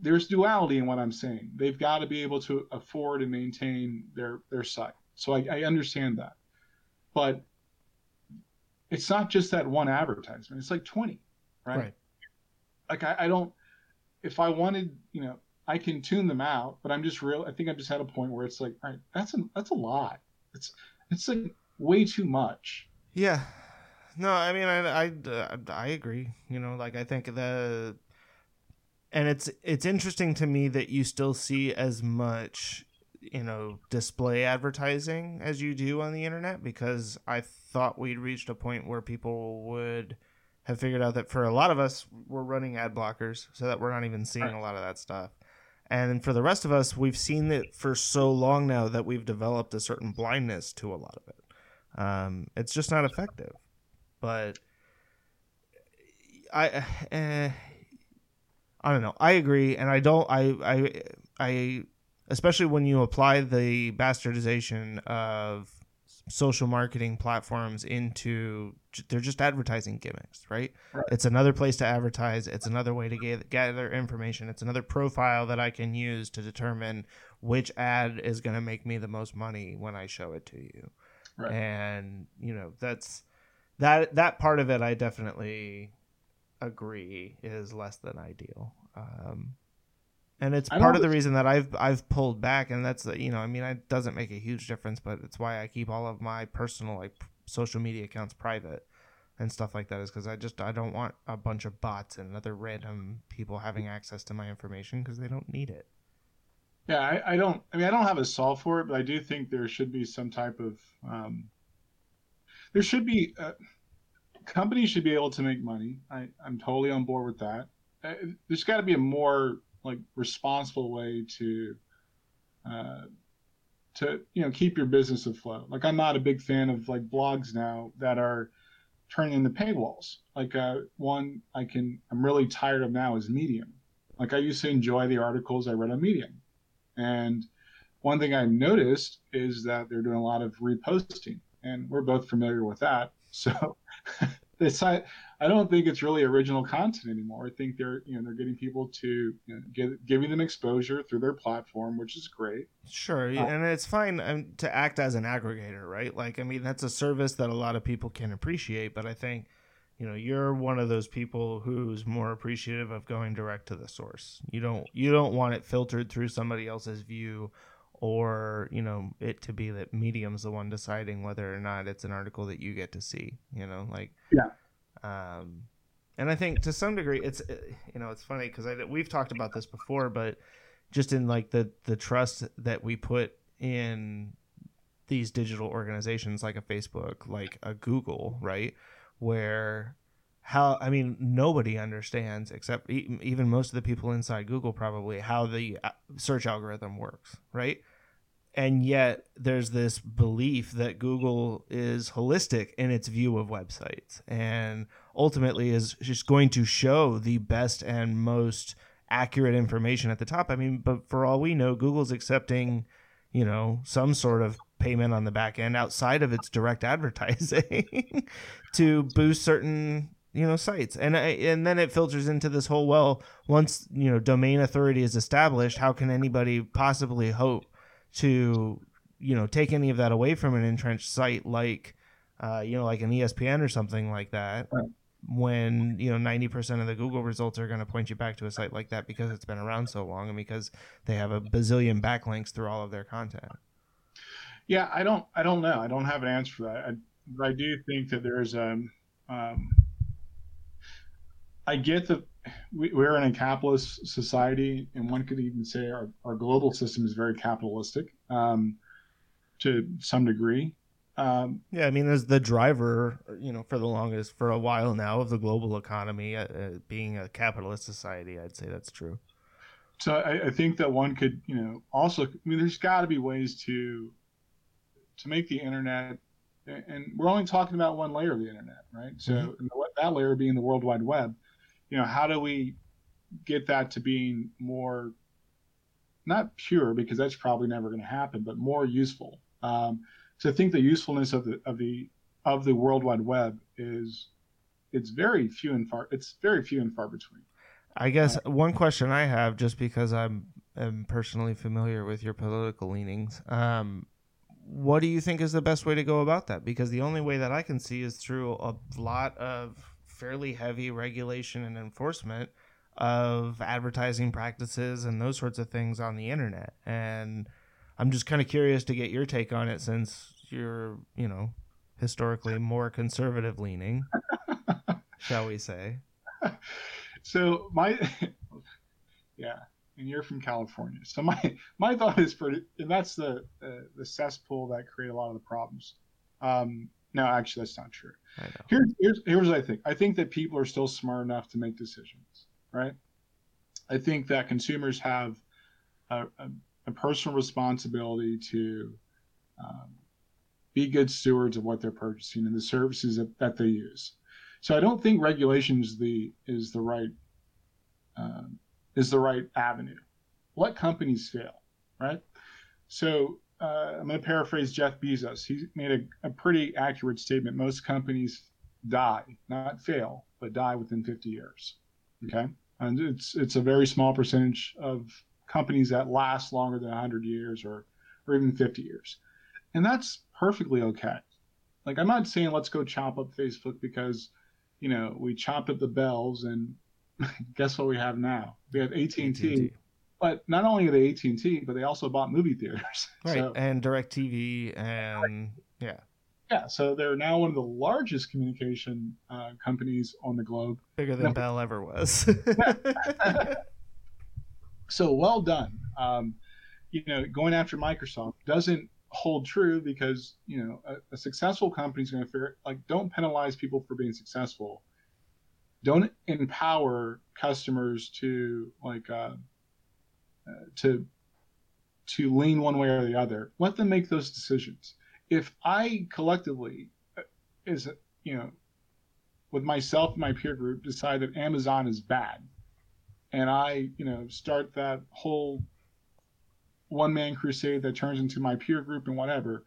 there's duality in what I'm saying. They've got to be able to afford and maintain their their site. So I, I understand that. But it's not just that one advertisement it's like 20 right, right. like I, I, don't if i wanted you know i can tune them out but i'm just real i think i'm just at a point where it's like all right that's a that's a lot it's it's like way too much yeah no i mean i i, I agree you know like i think the and it's it's interesting to me that you still see as much you know display advertising as you do on the internet because I thought we'd reached a point where people would have figured out that for a lot of us we're running ad blockers so that we're not even seeing a lot of that stuff. And for the rest of us, we've seen it for so long now that we've developed a certain blindness to a lot of it. Um, it's just not effective. But I, uh, I don't know. I agree, and I don't. I, I, I especially when you apply the bastardization of social marketing platforms into they're just advertising gimmicks right? right? it's another place to advertise it's another way to get, gather information it's another profile that i can use to determine which ad is going to make me the most money when i show it to you right. and you know that's that that part of it i definitely agree is less than ideal um, and it's part of the reason that I've I've pulled back, and that's you know I mean it doesn't make a huge difference, but it's why I keep all of my personal like social media accounts private and stuff like that is because I just I don't want a bunch of bots and other random people having access to my information because they don't need it. Yeah, I, I, don't. I mean, I don't have a solve for it, but I do think there should be some type of. Um, there should be. Uh, companies should be able to make money. I, I'm totally on board with that. Uh, there's got to be a more like responsible way to uh, to you know keep your business afloat. Like I'm not a big fan of like blogs now that are turning into paywalls. Like uh, one I can I'm really tired of now is Medium. Like I used to enjoy the articles I read on Medium, and one thing I noticed is that they're doing a lot of reposting, and we're both familiar with that. So it's I, I don't think it's really original content anymore. I think they're you know they're getting people to you know, get, giving them exposure through their platform, which is great. Sure, uh, and it's fine um, to act as an aggregator, right? Like I mean that's a service that a lot of people can appreciate, but I think you know you're one of those people who's more appreciative of going direct to the source. You don't you don't want it filtered through somebody else's view or you know it to be that medium's the one deciding whether or not it's an article that you get to see you know like yeah um, and I think to some degree, it's you know it's funny because we've talked about this before, but just in like the the trust that we put in these digital organizations like a Facebook, like a Google, right? Where how I mean nobody understands except even most of the people inside Google probably how the uh, search algorithm works, right? And yet there's this belief that Google is holistic in its view of websites and ultimately is just going to show the best and most accurate information at the top. I mean, but for all we know, Google's accepting, you know, some sort of payment on the back end outside of its direct advertising to boost certain you know sites and and then it filters into this whole well once you know domain authority is established how can anybody possibly hope to you know take any of that away from an entrenched site like uh, you know like an espn or something like that Right. when you know 90% of the google results are going to point you back to a site like that because it's been around so long and because they have a bazillion backlinks through all of their content Yeah, I don't, I don't know. I don't have an answer for that. I, but I do think that there's um, um, I get that we, we're in a capitalist society, and one could even say our, our global system is very capitalistic um, to some degree. Um, yeah i mean as the driver you know for the longest for a while now of the global economy uh, uh, being a capitalist society i'd say that's true so I, I think that one could, you know, also. I mean, there's got to be ways to to make the internet, and we're only talking about one layer of the internet, right? So Mhm. and the- that layer being the World Wide Web. You know, how do we get that to being more, not pure because that's probably never going to happen, but more useful. Um, so I think the usefulness of the of the of the World Wide Web is it's very few and far it's very few and far between. I guess one question I have, just because I'm am personally familiar with your political leanings, um, what do you think is the best way to go about that? Because the only way that I can see is through a lot of fairly heavy regulation and enforcement of advertising practices and those sorts of things on the internet. And I'm just kind of curious to get your take on it, since you're, you know, historically more conservative leaning, shall we say? so my yeah and you're from california so my my thought is for and that's the uh, the cesspool that create a lot of the problems um no actually that's not true I know. here's here's here's what i think i think that people are still smart enough to make decisions right i think that consumers have a, a, a personal responsibility to um, be good stewards of what they're purchasing and the services that, that they use so I don't think regulation is the is the right um, is the right avenue. Let companies fail, right? So uh, I'm going to paraphrase Jeff Bezos. He made a, a pretty accurate statement. Most companies die, not fail, but die within 50 years. Okay, and it's it's a very small percentage of companies that last longer than 100 years or or even 50 years, and that's perfectly okay. Like I'm not saying let's go chop up Facebook because you know, we chopped up the bells, and guess what we have now? We have AT and T. But not only are they AT and T, but they also bought movie theaters. right? So, and DirecTV, and yeah, yeah, so they're now one of the largest communication uh, companies on the globe. bigger than No. Bell ever was. so well done. Um, you know, going after Microsoft doesn't hold true because you know a, a successful company is going to figure like don't penalize people for being successful. Don't empower customers to like uh, to to lean one way or the other. Let them make those decisions. If I collectively, uh, is you know, with myself and my peer group, decide that Amazon is bad, and I, you know, start that whole one man crusade that turns into my peer group and whatever,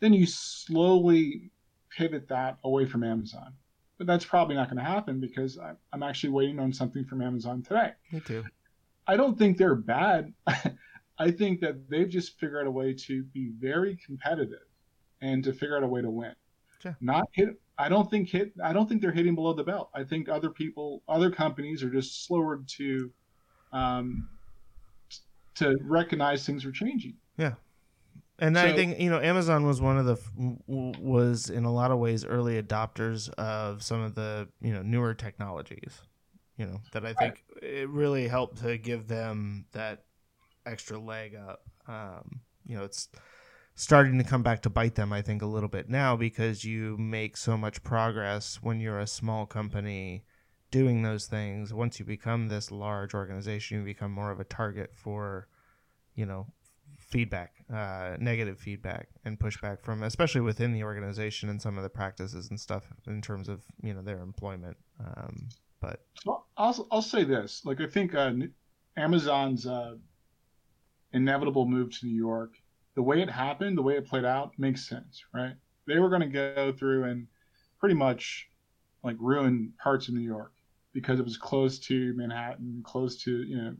then you slowly pivot that away from Amazon. But that's probably not going to happen because I'm actually waiting on something from Amazon today. Me too. I don't think they're bad. I think that they've just figured out a way to be very competitive and to figure out a way to win. Sure. Not hit. I don't think hit. I don't think they're hitting below the belt. I think other people, other companies, are just slower to, um, to recognize things are changing. Yeah, and I think you know Amazon was one of the f- w- w- was in a lot of ways early adopters of some of the you know newer technologies. You know that I think it really helped to give them that extra leg up. Um, you know, it's starting to come back to bite them. I think a little bit now because you make so much progress when you're a small company doing those things. Once you become this large organization, you become more of a target for you know feedback, uh, negative feedback and pushback from, especially within the organization and some of the practices and stuff in terms of you know their employment. Um, but I'll I'll say this: like I think uh, Amazon's uh, inevitable move to New York, the way it happened, the way it played out, makes sense, right? They were going to go through and pretty much like ruin parts of New York because it was close to Manhattan, close to you know,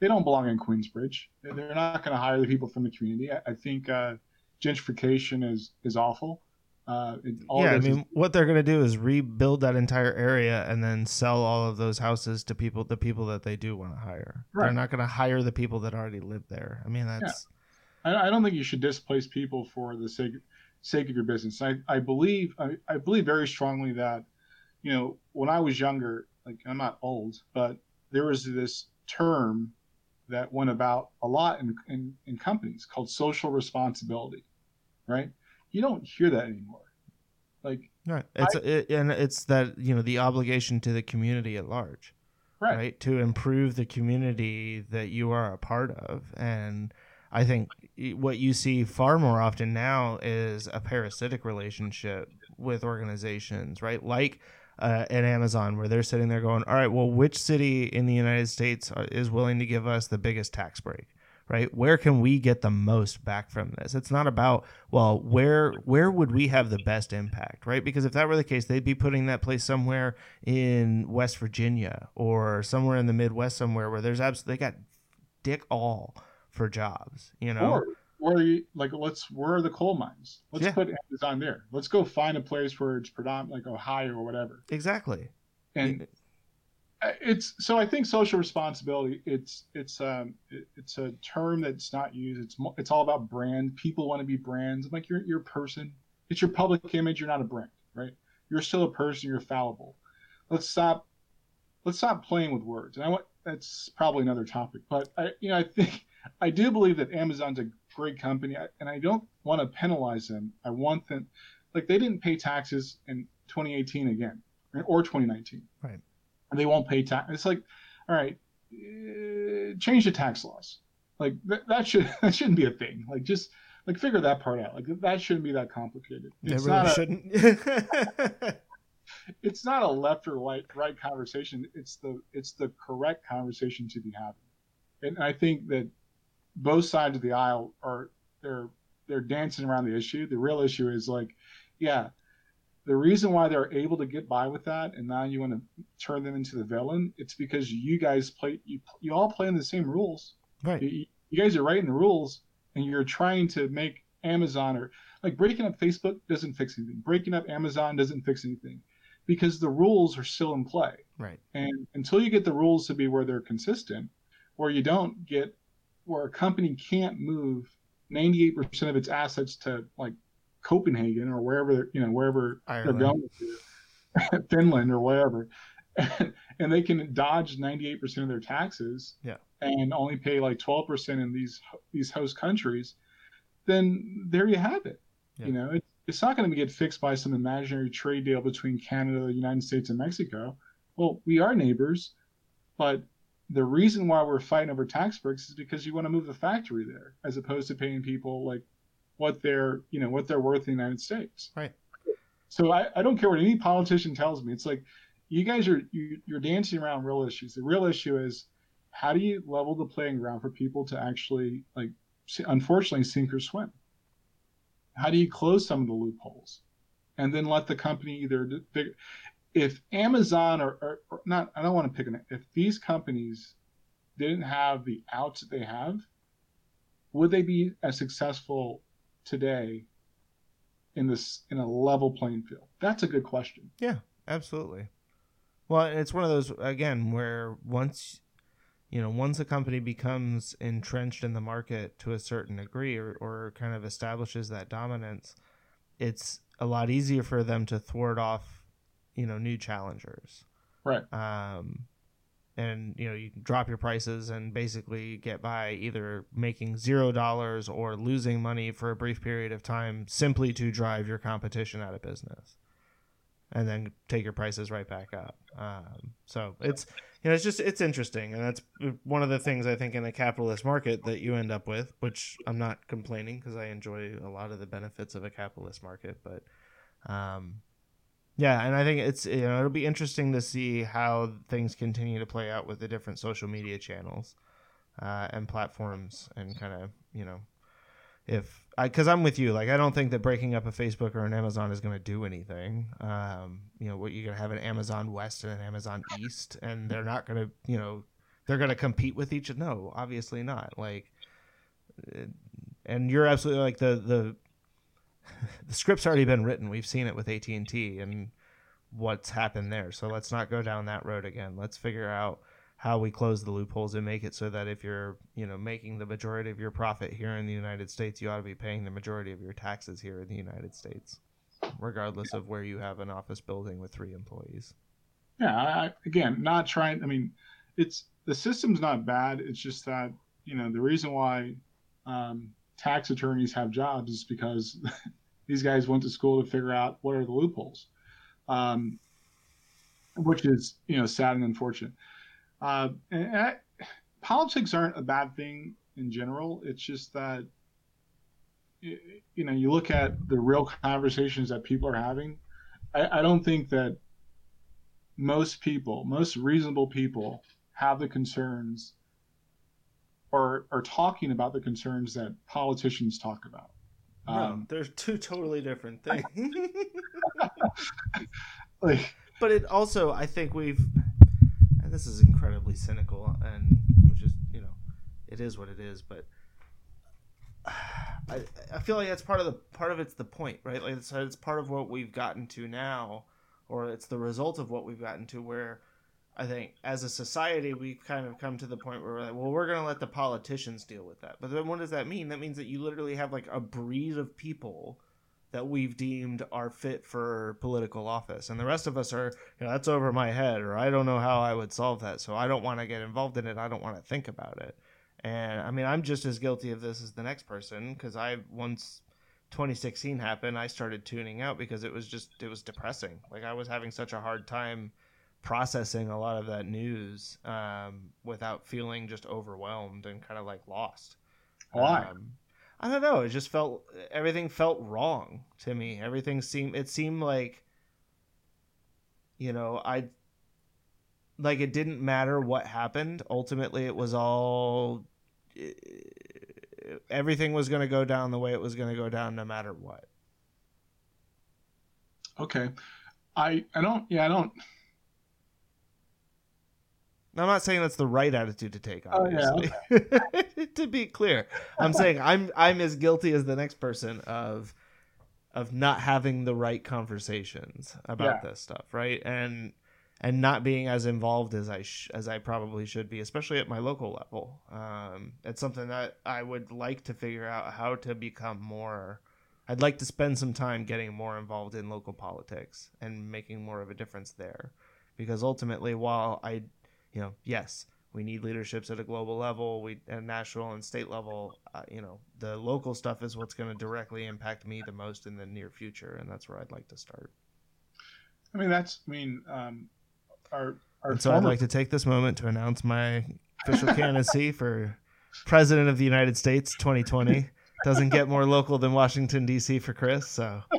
they don't belong in Queensbridge. They're not going to hire the people from the community. I, I think uh, gentrification is is awful. Uh, it, yeah, I mean, is- what they're going to do is rebuild that entire area and then sell all of those houses to people, the people that they do want to hire. Right. They're not going to hire the people that already live there. I mean, that's. Yeah. I, I don't think you should displace people for the sake sake of your business. I, I believe I, I believe very strongly that, you know, when I was younger, like I'm not old, but there was this term that went about a lot in, in, in companies called social responsibility, right? You don't hear that anymore. Like right, it's I, it, and it's that you know the obligation to the community at large, right. right? To improve the community that you are a part of, and I think what you see far more often now is a parasitic relationship with organizations, right? Like uh, at Amazon, where they're sitting there going, "All right, well, which city in the United States is willing to give us the biggest tax break?" Right? Where can we get the most back from this? It's not about well, where where would we have the best impact, right? Because if that were the case, they'd be putting that place somewhere in West Virginia or somewhere in the Midwest, somewhere where there's absolutely they got dick all for jobs, you know. Or where you like let's where are the coal mines? Let's yeah. put Amazon there. Let's go find a place where it's predominant like Ohio or whatever. Exactly. And. It's so I think social responsibility it's it's um it, it's a term that's not used. It's it's all about brand. People want to be brands. Like you're you're a person. It's your public image. You're not a brand, right? You're still a person. You're fallible. Let's stop. Let's stop playing with words. And I want that's probably another topic, but I you know I think I do believe that Amazon's a great company, and I don't want to penalize them. I want them, like they didn't pay taxes in 2018 again, or 2019, right? And they won't pay tax. It's like, all right, uh, change the tax laws. Like th- that should that shouldn't be a thing. Like just like figure that part out. Like that shouldn't be that complicated. It's it really not shouldn't. it's not a left or right right conversation. It's the it's the correct conversation to be having. And I think that both sides of the aisle are they're they're dancing around the issue. The real issue is like, yeah, the reason why they're able to get by with that, and now you want to turn them into the villain, it's because you guys play you you all play in the same rules. Right. You, you guys are writing the rules, and you're trying to make Amazon or like breaking up Facebook doesn't fix anything. Breaking up Amazon doesn't fix anything because the rules are still in play. Right. And until you get the rules to be where they're consistent, or you don't get where a company can't move 98% of its assets to like Copenhagen or wherever you know wherever Ireland. they're going to Finland or wherever and, and, they can dodge 98% of their taxes yeah. and only pay like 12% in these these host countries then there you have it yeah. you know it, it's not going to get fixed by some imaginary trade deal between Canada the United States and Mexico well we are neighbors but the reason why we're fighting over tax breaks is because you want to move the factory there as opposed to paying people like what they're you know what they're worth in the United States. Right. So I, I don't care what any politician tells me. It's like you guys are you, you're dancing around real issues. The real issue is how do you level the playing ground for people to actually like unfortunately sink or swim? How do you close some of the loopholes? And then let the company either if Amazon or, or, or, not, I don't want to pick an. If these companies didn't have the outs that they have, would they be as successful today in this in a level playing field? That's a good question. Yeah, absolutely. Well, it's one of those again where once you know once a company becomes entrenched in the market to a certain degree or, or kind of establishes that dominance, it's a lot easier for them to thwart off you know new challengers right um and you know you drop your prices and basically get by either making zero dollars or losing money for a brief period of time simply to drive your competition out of business and then take your prices right back up. Um, so it's you know it's just it's interesting. And that's one of the things i think in a capitalist market that you end up with which i'm not complaining because i enjoy a lot of the benefits of a capitalist market but um, yeah, and I think it's you know it'll be interesting to see how things continue to play out with the different social media channels uh, and platforms, and kind of you know if I because I'm with you, like I don't think that breaking up a Facebook or an Amazon is going to do anything. Um, you know, what you're going to have an Amazon West and an Amazon East, and they're not going to, you know, they're going to compete with each. Other. No, obviously not. Like, uh, and you're absolutely like the the the script's already been written. We've seen it with AT and T and what's happened there. So let's not go down that road again. Let's figure out how we close the loopholes and make it so that if you're you know making the majority of your profit here in the United States, you ought to be paying the majority of your taxes here in the United States, regardless of where you have an office building with three employees. Yeah, I, again, not trying. I mean, it's the system's not bad. It's just that you know the reason why um, tax attorneys have jobs is because these guys went to school to figure out what are the loopholes, um, which is you know sad and unfortunate. Uh, and I, politics aren't a bad thing in general. It's just that you know you look at the real conversations that people are having. I, I don't think that most people, most reasonable people, have the concerns or are talking about the concerns that politicians talk about. No, um, they're two totally different things. like, but it also, I think we've this is incredibly cynical, and which is you know, it is what it is. But I I feel like that's part of the part of it's the point, right? Like it's, it's part of what we've gotten to now, or it's the result of what we've gotten to where. I think as a society, we've kind of come to the point where we're like, well, we're going to let the politicians deal with that. But then what does that mean? That means that you literally have like a breed of people that we've deemed are fit for political office. And the rest of us are, you know, that's over my head, or I don't know how I would solve that. So I don't want to get involved in it. I don't want to think about it. And I mean, I'm just as guilty of this as the next person because I once 2016 happened, I started tuning out because it was just, it was depressing. Like I was having such a hard time processing a lot of that news um, without feeling just overwhelmed and kind of like lost. Why? Um, I don't know. It just felt everything felt wrong to me. Everything seemed it seemed like you know, I like it didn't matter what happened. Ultimately, it was all everything was going to go down the way it was going to go down no matter what. Okay. I I don't yeah, I don't I'm not saying that's the right attitude to take, obviously. Oh, yeah, to be clear, I'm saying I'm I'm as guilty as the next person of of not having the right conversations about yeah. this stuff, right? And and not being as involved as I sh- as I probably should be, especially at my local level. Um, it's something that I would like to figure out how to become more. I'd like to spend some time getting more involved in local politics and making more of a difference there, because ultimately, while I you know, yes, we need leaderships at a global level, we at national and state level. Uh, you know, the local stuff is what's going to directly impact me the most in the near future, and that's where I'd like to start. I mean, that's. I mean, um, our. our and so former... I'd like to take this moment to announce my official candidacy for president of the United States 2020. Doesn't get more local than Washington D.C. for Chris, so.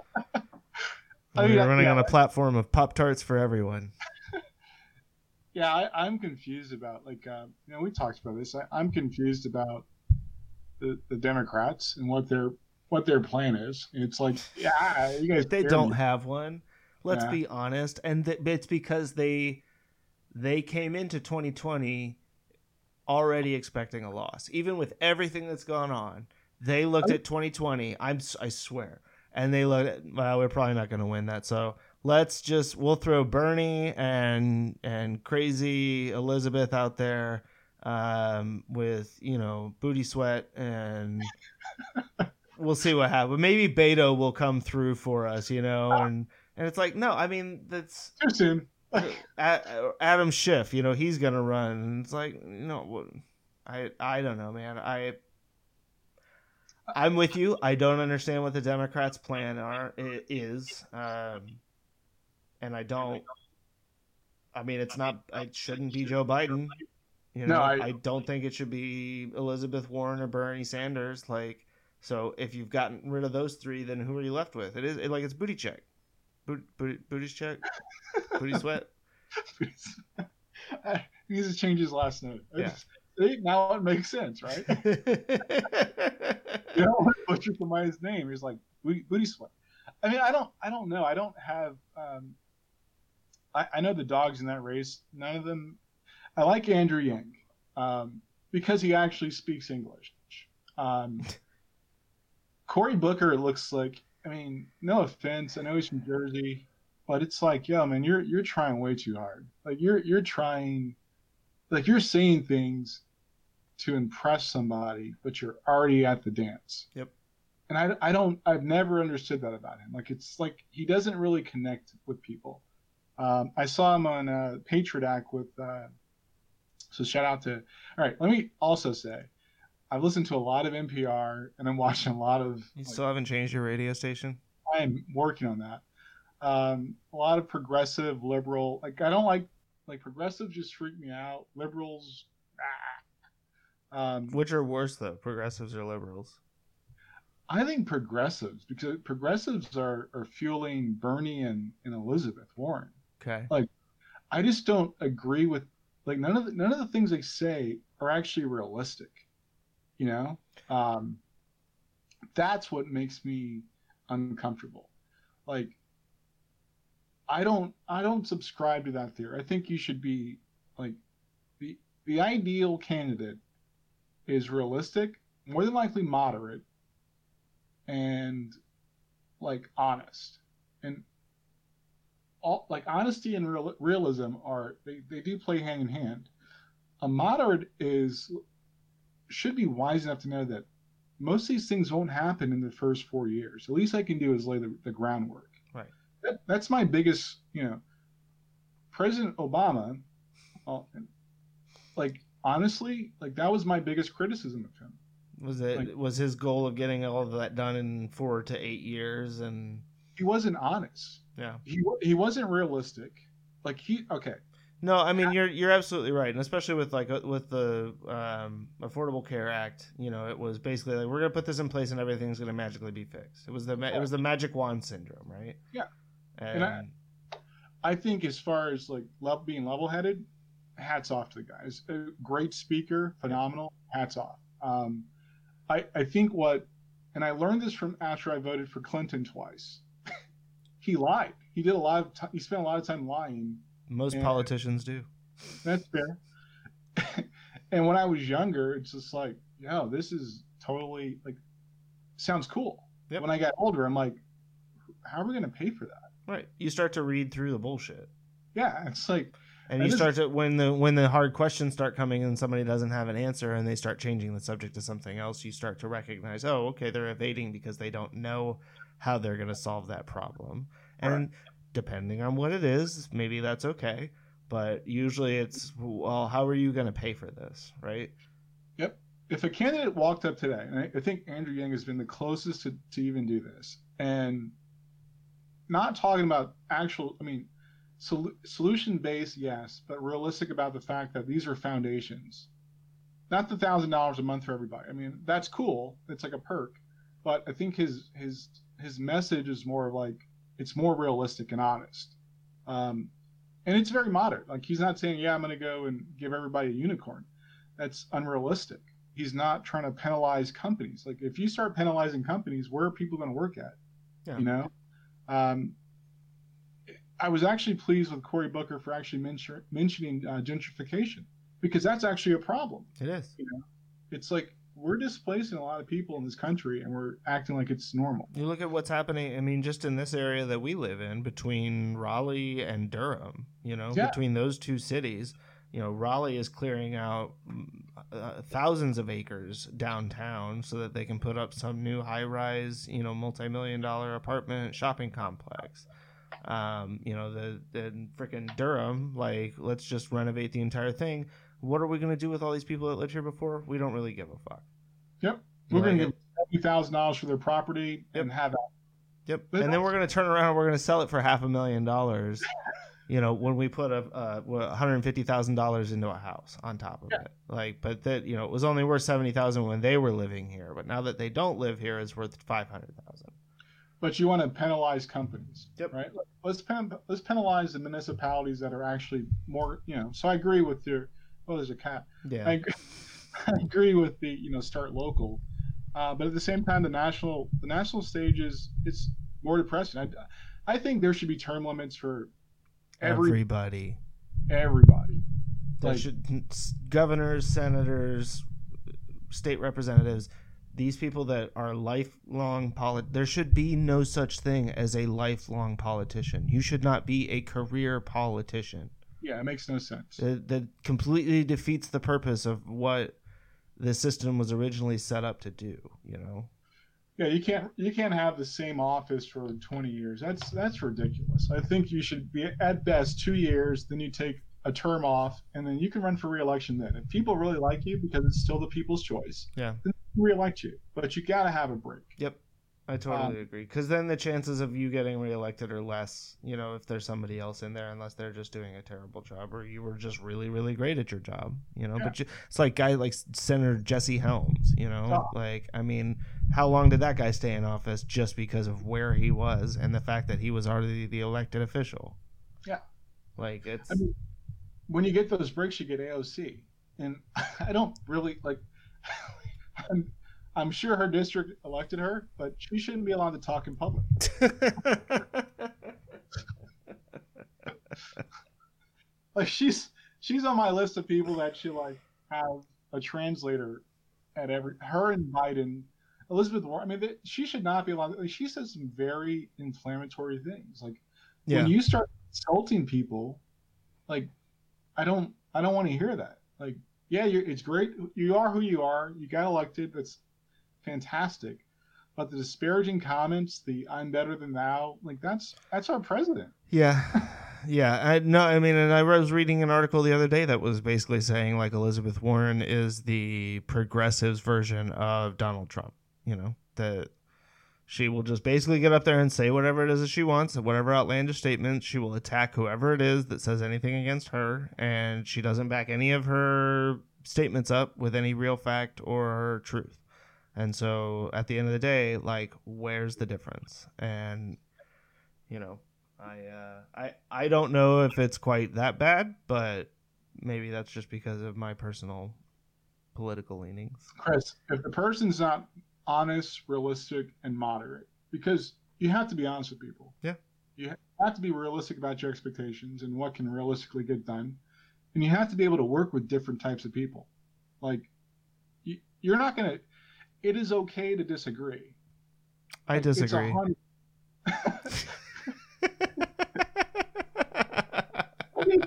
We're oh, running yeah. on a platform of Pop Tarts for everyone yeah, I, am confused about like uh, you know we talked about this. I, am confused about the, the Democrats and what their what their plan is. It's like yeah, you guys they don't me. have one. Let's yeah. be honest, and th- it's because they they came into 2020 already expecting a loss, even with everything that's gone on. They looked at 2020. I'm I swear, and they looked at well, we're probably not going to win that. So let's just we'll throw Bernie and and crazy Elizabeth out there um, with you know booty sweat and we'll see what happens. Maybe Beto will come through for us, you know, and and it's like no, I mean that's too soon. Adam Schiff, you know, he's gonna run. And it's like you know, I I don't know, man. I I'm with you. I don't understand what the Democrats' plan are is. Um, and I don't. I mean, it's not. It shouldn't be Joe Biden. You know, no, I, I don't think it should be Elizabeth Warren or Bernie Sanders. Like, so if you've gotten rid of those three, then who are you left with? It is it, like it's booty check, Boot, booty, booty check, booty sweat. he needs to change his last name. Yeah. See, now it makes sense, right? you don't butcher somebody's name. He's like booty, booty sweat. I mean, I don't, I don't know. I don't have. Um, I, I know the dogs in that race. None of them. I like Andrew Yang um, because he actually speaks English. Um, Cory Booker looks like. I mean, no offense. I know he's from Jersey, but it's like, yo, man, you're you're trying way too hard. Like you're you're trying, like you're saying things to impress somebody, but you're already at the dance. Yep. And I, I don't I've never understood that about him. Like it's like he doesn't really connect with people. Um, I saw him on uh, Patriot Act with. Uh, so shout out to. All right, let me also say, I've listened to a lot of NPR and I'm watching a lot of. You like, still haven't changed your radio station? I am working on that. Um, a lot of progressive, liberal. Like I don't like like progressives just freak me out. Liberals. Ah. Um, Which are worse though, progressives or liberals? I think progressives because progressives are are fueling Bernie and, and Elizabeth Warren. Okay. I just don't agree with like none of the, none of the things they say are actually realistic. You know, um, that's what makes me uncomfortable. Like, I don't I don't subscribe to that theory. I think you should be like the the ideal candidate is realistic, more than likely moderate, and like honest. And all like honesty and real, realism are they, they do play hand in hand. A moderate is should be wise enough to know that most of these things won't happen in the first four years. The least I can do is lay the, the groundwork. Right. That, that's my biggest, you know, President Obama, well, like honestly, like that was my biggest criticism of him. Was it Like- was his goal of getting all of that done in four to eight years and He wasn't honest. Yeah. He he wasn't realistic. Like he okay. No, I mean you're you're absolutely right, and especially with like uh, with the um, Affordable Care Act, you know, it was basically like we're gonna put this in place and everything's gonna magically be fixed. It was the ma- it was the magic wand syndrome, right? Yeah. And, And I- I think as far as like love being level headed, hats off to the guys. A great speaker, phenomenal. Hats off. Um, I I think what, and I learned this from after I voted for Clinton twice. He lied. He did a lot of time. He spent a lot of time lying. most and- politicians do. That's fair. and when I was younger, it's just like, yo, this is totally like, sounds cool. Yep. When I got older, I'm like, how are we going to pay for that? Right. You start to read through the bullshit. Yeah, it's like, And you start to when the when the hard questions start coming and somebody doesn't have an answer and they start changing the subject to something else, you start to recognize, oh, okay, they're evading because they don't know how they're going to solve that problem. And depending on what it is, maybe that's okay. But usually it's, well, how are you going to pay for this, right? Yep. If a candidate walked up today, and I, I think Andrew Yang has been the closest to, to even do this, and not talking about actual, I mean, sol- solution based, yes, but realistic about the fact that these are foundations. Not the thousand dollars a month for everybody. I mean, that's cool. It's like a perk, but I think his his his message is more like it's more realistic and honest, um, and it's very moderate. Like he's not saying, "Yeah, I'm going to go and give everybody a unicorn." That's unrealistic he's not trying to penalize companies. Like if you start penalizing companies, where are people going to work at? Yeah. You know, um, I was actually pleased with Cory Booker for actually mention, mentioning uh, gentrification because that's actually a problem. It is. It's like we're displacing a lot of people in this country and we're acting like it's normal. You look at what's happening, I mean, just in this area that we live in between Raleigh and Durham, you know, Yeah. between those two cities, you know, Raleigh is clearing out mm, uh, thousands of acres downtown so that they can put up some new high rise, you know, multi million dollar apartment shopping complex. Um, you know, the, the freaking Durham, like, let's just renovate the entire thing. What are we going to do with all these people that lived here before? We don't really give a fuck. Yep. We're going to give seventy thousand dollars for their property Yep. and have that. Yep. But- and then we're going to turn around and we're going to sell it for half a million dollars. You know, when we put a uh, one hundred fifty thousand dollars into a house on top of Yeah. it, like, but that you know, it was only worth seventy thousand when they were living here, but now that they don't live here, it's worth five hundred thousand. But you want to penalize companies, Yep. right? Let's pen, let's penalize the municipalities that are actually more, you know. So I agree with your oh, there's a cat. Yeah. I agree, I agree with the you know start local, uh, but at the same time, the national the national stage is it's more depressing. I, I think there should be term limits for every Everybody. everybody. There Like- should governors, senators, state representatives, these people that are lifelong polit there should be no such thing as a lifelong politician. You should not be a career politician. Yeah, it makes no sense. That, that completely defeats the purpose of what the system was originally set up to do, you know. Yeah, you can't you can't have the same office for 20 years. That's that's ridiculous. I think you should be at best two years, then you take a term off, and then you can run for reelection. Then, if people really like you, because it's still the people's choice, Yeah. then they reelect you. But you got to have a break. Yep. I totally Um, agree. Because then the chances of you getting reelected are less, you know, if there's somebody else in there, unless they're just doing a terrible job or you were just really, really great at your job, you know. But you, it's like guy like Senator Jesse Helms, you know, Oh. like I mean, how long did that guy stay in office just because of where he was and the fact that he was already the elected official? Yeah. Like it's I mean, when you get those breaks, you get AOC, and I don't really like. I'm, I'm sure her district elected her, but she shouldn't be allowed to talk in public. Like she's she's on my list of people that should like have a translator at every. Her and Biden, Elizabeth Warren. I mean, they, she should not be allowed. Like, she says some very inflammatory things. Like yeah. when you start insulting people, like I don't I don't want to hear that. Like yeah, you're, it's great. You are who you are. You got elected. That's fantastic. But the disparaging comments, the "I'm better than thou," like that's that's our president. Yeah. Yeah, I no, I mean, and I was reading an article the other day that was basically saying like Elizabeth Warren is the progressives version of Donald Trump. You know that she will just basically get up there and say whatever it is that she wants, whatever outlandish statements. She will attack whoever it is that says anything against her, and she doesn't back any of her statements up with any real fact or truth. And so, at the end of the day, like, where's the difference? And you know, I uh, I I don't know if it's quite that bad, but maybe that's just because of my personal political leanings. Chris, if the person's not honest, realistic, and moderate, because you have to be honest with people. Yeah. You have to be realistic about your expectations and what can realistically get done. And you have to be able to work with different types of people. Like, you, you're not going to, it is okay to disagree. I Like, disagree. hundred- I mean,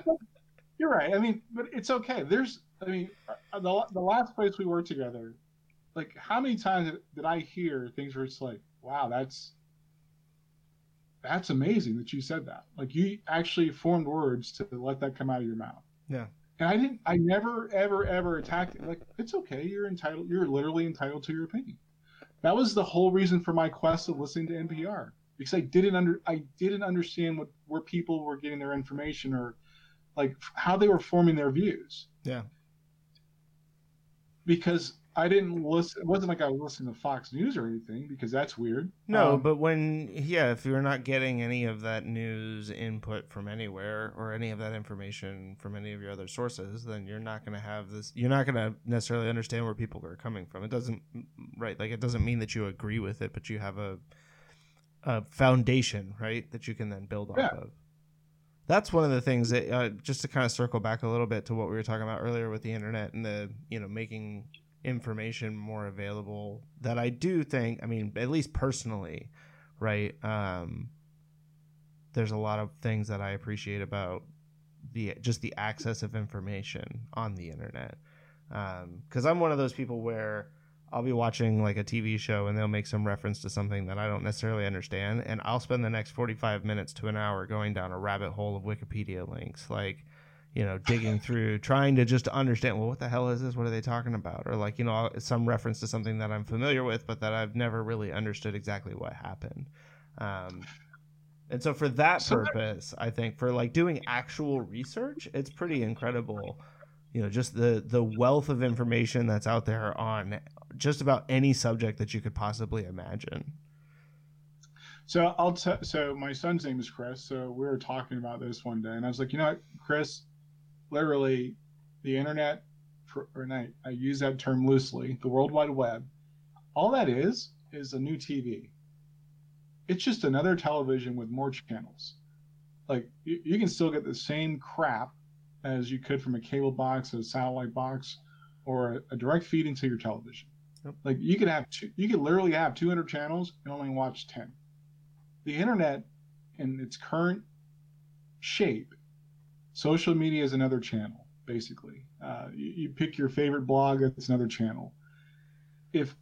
you're right. I mean, but it's okay. There's, I mean, uh, the, the last place we were together, like, how many times did I hear things where it's like, wow, that's, that's amazing that you said that. Like, you actually formed words to let that come out of your mouth. Yeah. And I didn't, I never, ever, ever attacked it. Like, it's okay. You're entitled, you're literally entitled to your opinion. That was the whole reason for my quest of listening to NPR because I didn't under I didn't understand what where people were getting their information or like how they were forming their views. Yeah. Because I didn't listen. It wasn't like I was listening to Fox News or anything because that's weird. No, Um, but when yeah, if you're not getting any of that news input from anywhere or any of that information from any of your other sources, then you're not going to have this. You're not going to necessarily understand where people are coming from. It doesn't right, like it doesn't mean that you agree with it, but you have a a foundation, right, that you can then build off Yeah. of. That's one of the things that uh, just to kind of circle back a little bit to what we were talking about earlier with the internet and the you know making information more available that I do think I mean at least personally right um there's a lot of things that I appreciate about the just the access of information on the internet. Um cuz I'm one of those people where I'll be watching like a TV show and they'll make some reference to something that I don't necessarily understand and I'll spend the next 45 minutes to an hour going down a rabbit hole of Wikipedia links. Like you know, digging through, trying to just understand, well, what the hell is this? What are they talking about? Or like, you know, some reference to something that I'm familiar with, but that I've never really understood exactly what happened. Um, and so for that purpose, I think for like doing actual research, it's pretty incredible. You know, just the the wealth of information that's out there on just about any subject that you could possibly imagine. So I'll t- so my son's name is Chris. So we were talking about this one day, and I was like, you know what, Chris, literally, the internet, for, and I, I use that term loosely, the World Wide Web, all that is is a new TV. It's just another television with more channels. Like you, you can still get the same crap as you could from a cable box, a satellite box, or a, a direct feed into your television. Yep. Like you could have two, you could literally have 200 channels and only watch 10. The internet, in its current shape, social media is another channel. Basically, uh, you, you pick your favorite blog, it's another channel. If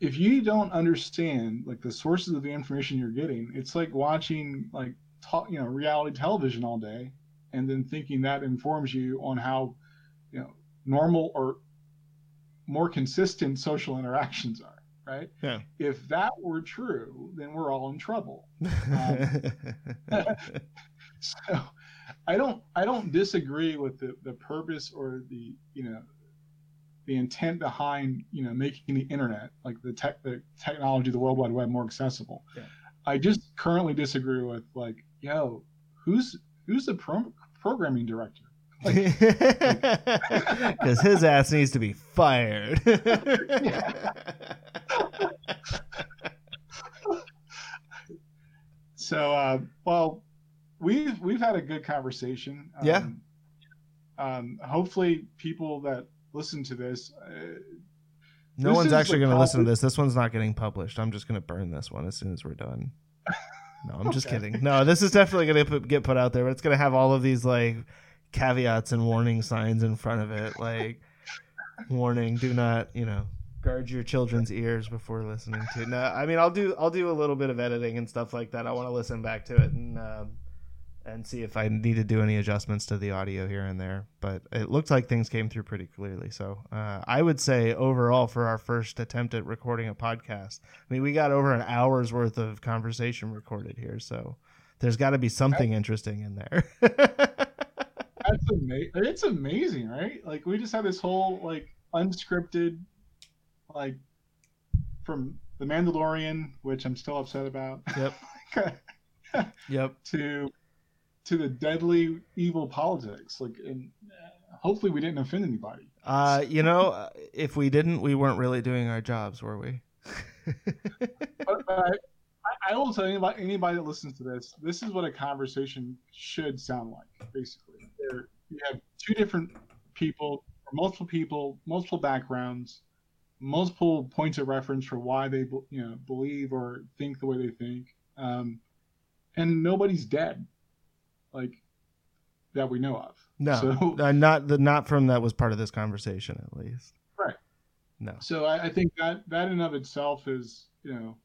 if you don't understand like the sources of the information you're getting, it's like watching like talk, you know reality television all day, and then thinking that informs you on how you know normal or more consistent social interactions are right yeah if that were true then we're all in trouble um, so i don't i don't disagree with the the purpose or the you know the intent behind you know making the internet like the tech the technology the world wide web more accessible yeah. i just currently disagree with like yo who's who's the pro- programming director because his ass needs to be fired. so, uh, well, we've we've had a good conversation. Um, yeah. Um, hopefully, people that listen to this. Uh, no this one's actually going to listen to this. This one's not getting published. I'm just going to burn this one as soon as we're done. No, I'm just kidding. No, this is definitely going to get put out there, but it's going to have all of these like caveats and warning signs in front of it, like warning, do not, you know, guard your children's ears before listening to. No, I mean, I'll do I'll do a little bit of editing and stuff like that. I want to listen back to it and uh, and see if I need to do any adjustments to the audio here and there. But it looked like things came through pretty clearly. So uh, I would say overall for our first attempt at recording a podcast, I mean, we got over an hour's worth of conversation recorded here. So there's got to be something interesting in there. That's amazing. It's amazing, right? Like we just had this whole like unscripted, like from the Mandalorian, which I'm still upset about. Yep. yep. To to the deadly evil politics, like, and hopefully we didn't offend anybody. Uh, you know, if we didn't, we weren't really doing our jobs, were we? but, but I, I, will tell anybody, anybody that listens to this, this is what a conversation should sound like, basically there you have two different people or multiple people, multiple backgrounds, multiple points of reference for why they you know believe or think the way they think, um, and nobody's dead, like that we know of. No, so, uh, not the not from that was part of this conversation at least. Right. No. So I, I think that that in of itself is you know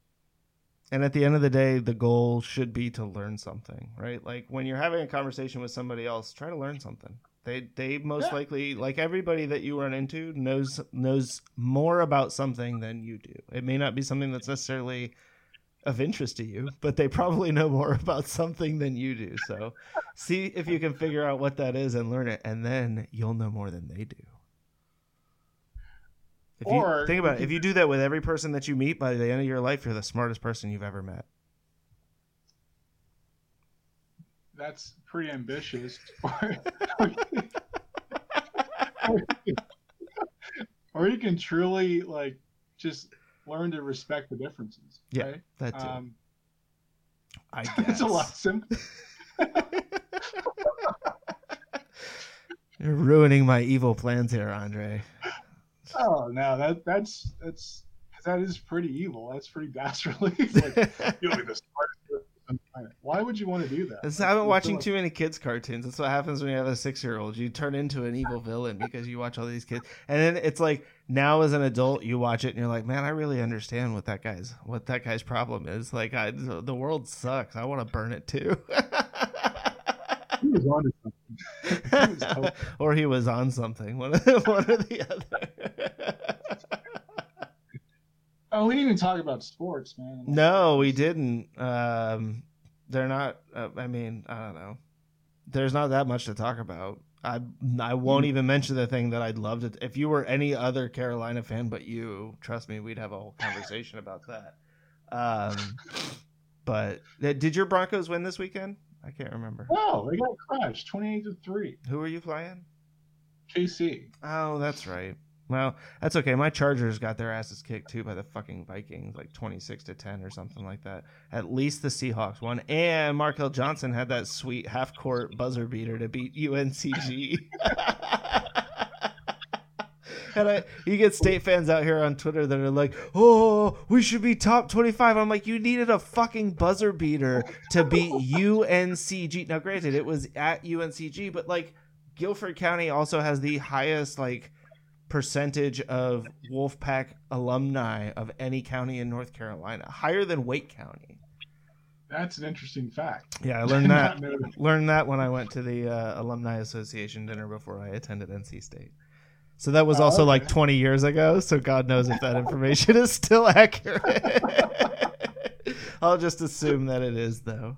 and at the end of the day the goal should be to learn something right like when you're having a conversation with somebody else try to learn something they they most yeah. likely like everybody that you run into knows knows more about something than you do it may not be something that's necessarily of interest to you but they probably know more about something than you do so see if you can figure out what that is and learn it and then you'll know more than they do if or you think about it, if you do that with every person that you meet by the end of your life, you're the smartest person you've ever met. That's pretty ambitious. or you can truly like just learn to respect the differences. Yeah, right? that too. Um, I guess it's a lot simpler. You're ruining my evil plans here, Andre. Oh no, that that's that's that is pretty evil. That's pretty dastardly. like, you'll be the smartest Why would you want to do that? Like, I've been watching too many kids' cartoons. That's what happens when you have a six-year-old. You turn into an evil villain because you watch all these kids, and then it's like now as an adult, you watch it and you're like, man, I really understand what that guy's what that guy's problem is. Like, I, the world sucks. I want to burn it too. he was on something. or he was on something. One, one or the other. oh, we didn't even talk about sports, man. No, we didn't. Um, they're not. Uh, I mean, I don't know. There's not that much to talk about. I I won't mm. even mention the thing that I'd love to. If you were any other Carolina fan but you, trust me, we'd have a whole conversation about that. Um, but uh, did your Broncos win this weekend? I can't remember. Oh, they got crushed, twenty-eight to three. Who are you flying? KC. Oh, that's right. Well, that's okay. My Chargers got their asses kicked too by the fucking Vikings, like twenty six to ten or something like that. At least the Seahawks won, and Markell Johnson had that sweet half court buzzer beater to beat UNCG. and I, you get state fans out here on Twitter that are like, "Oh, we should be top twenty-five. I'm like, "You needed a fucking buzzer beater to beat UNCG." Now, granted, it was at UNCG, but like Guilford County also has the highest like percentage of Wolfpack alumni of any county in North Carolina, higher than Wake County. That's an interesting fact. Yeah, I learned that learned that when I went to the uh, alumni association dinner before I attended NC State. So that was oh, also okay. like 20 years ago. So God knows if that information is still accurate. I'll just assume that it is, though.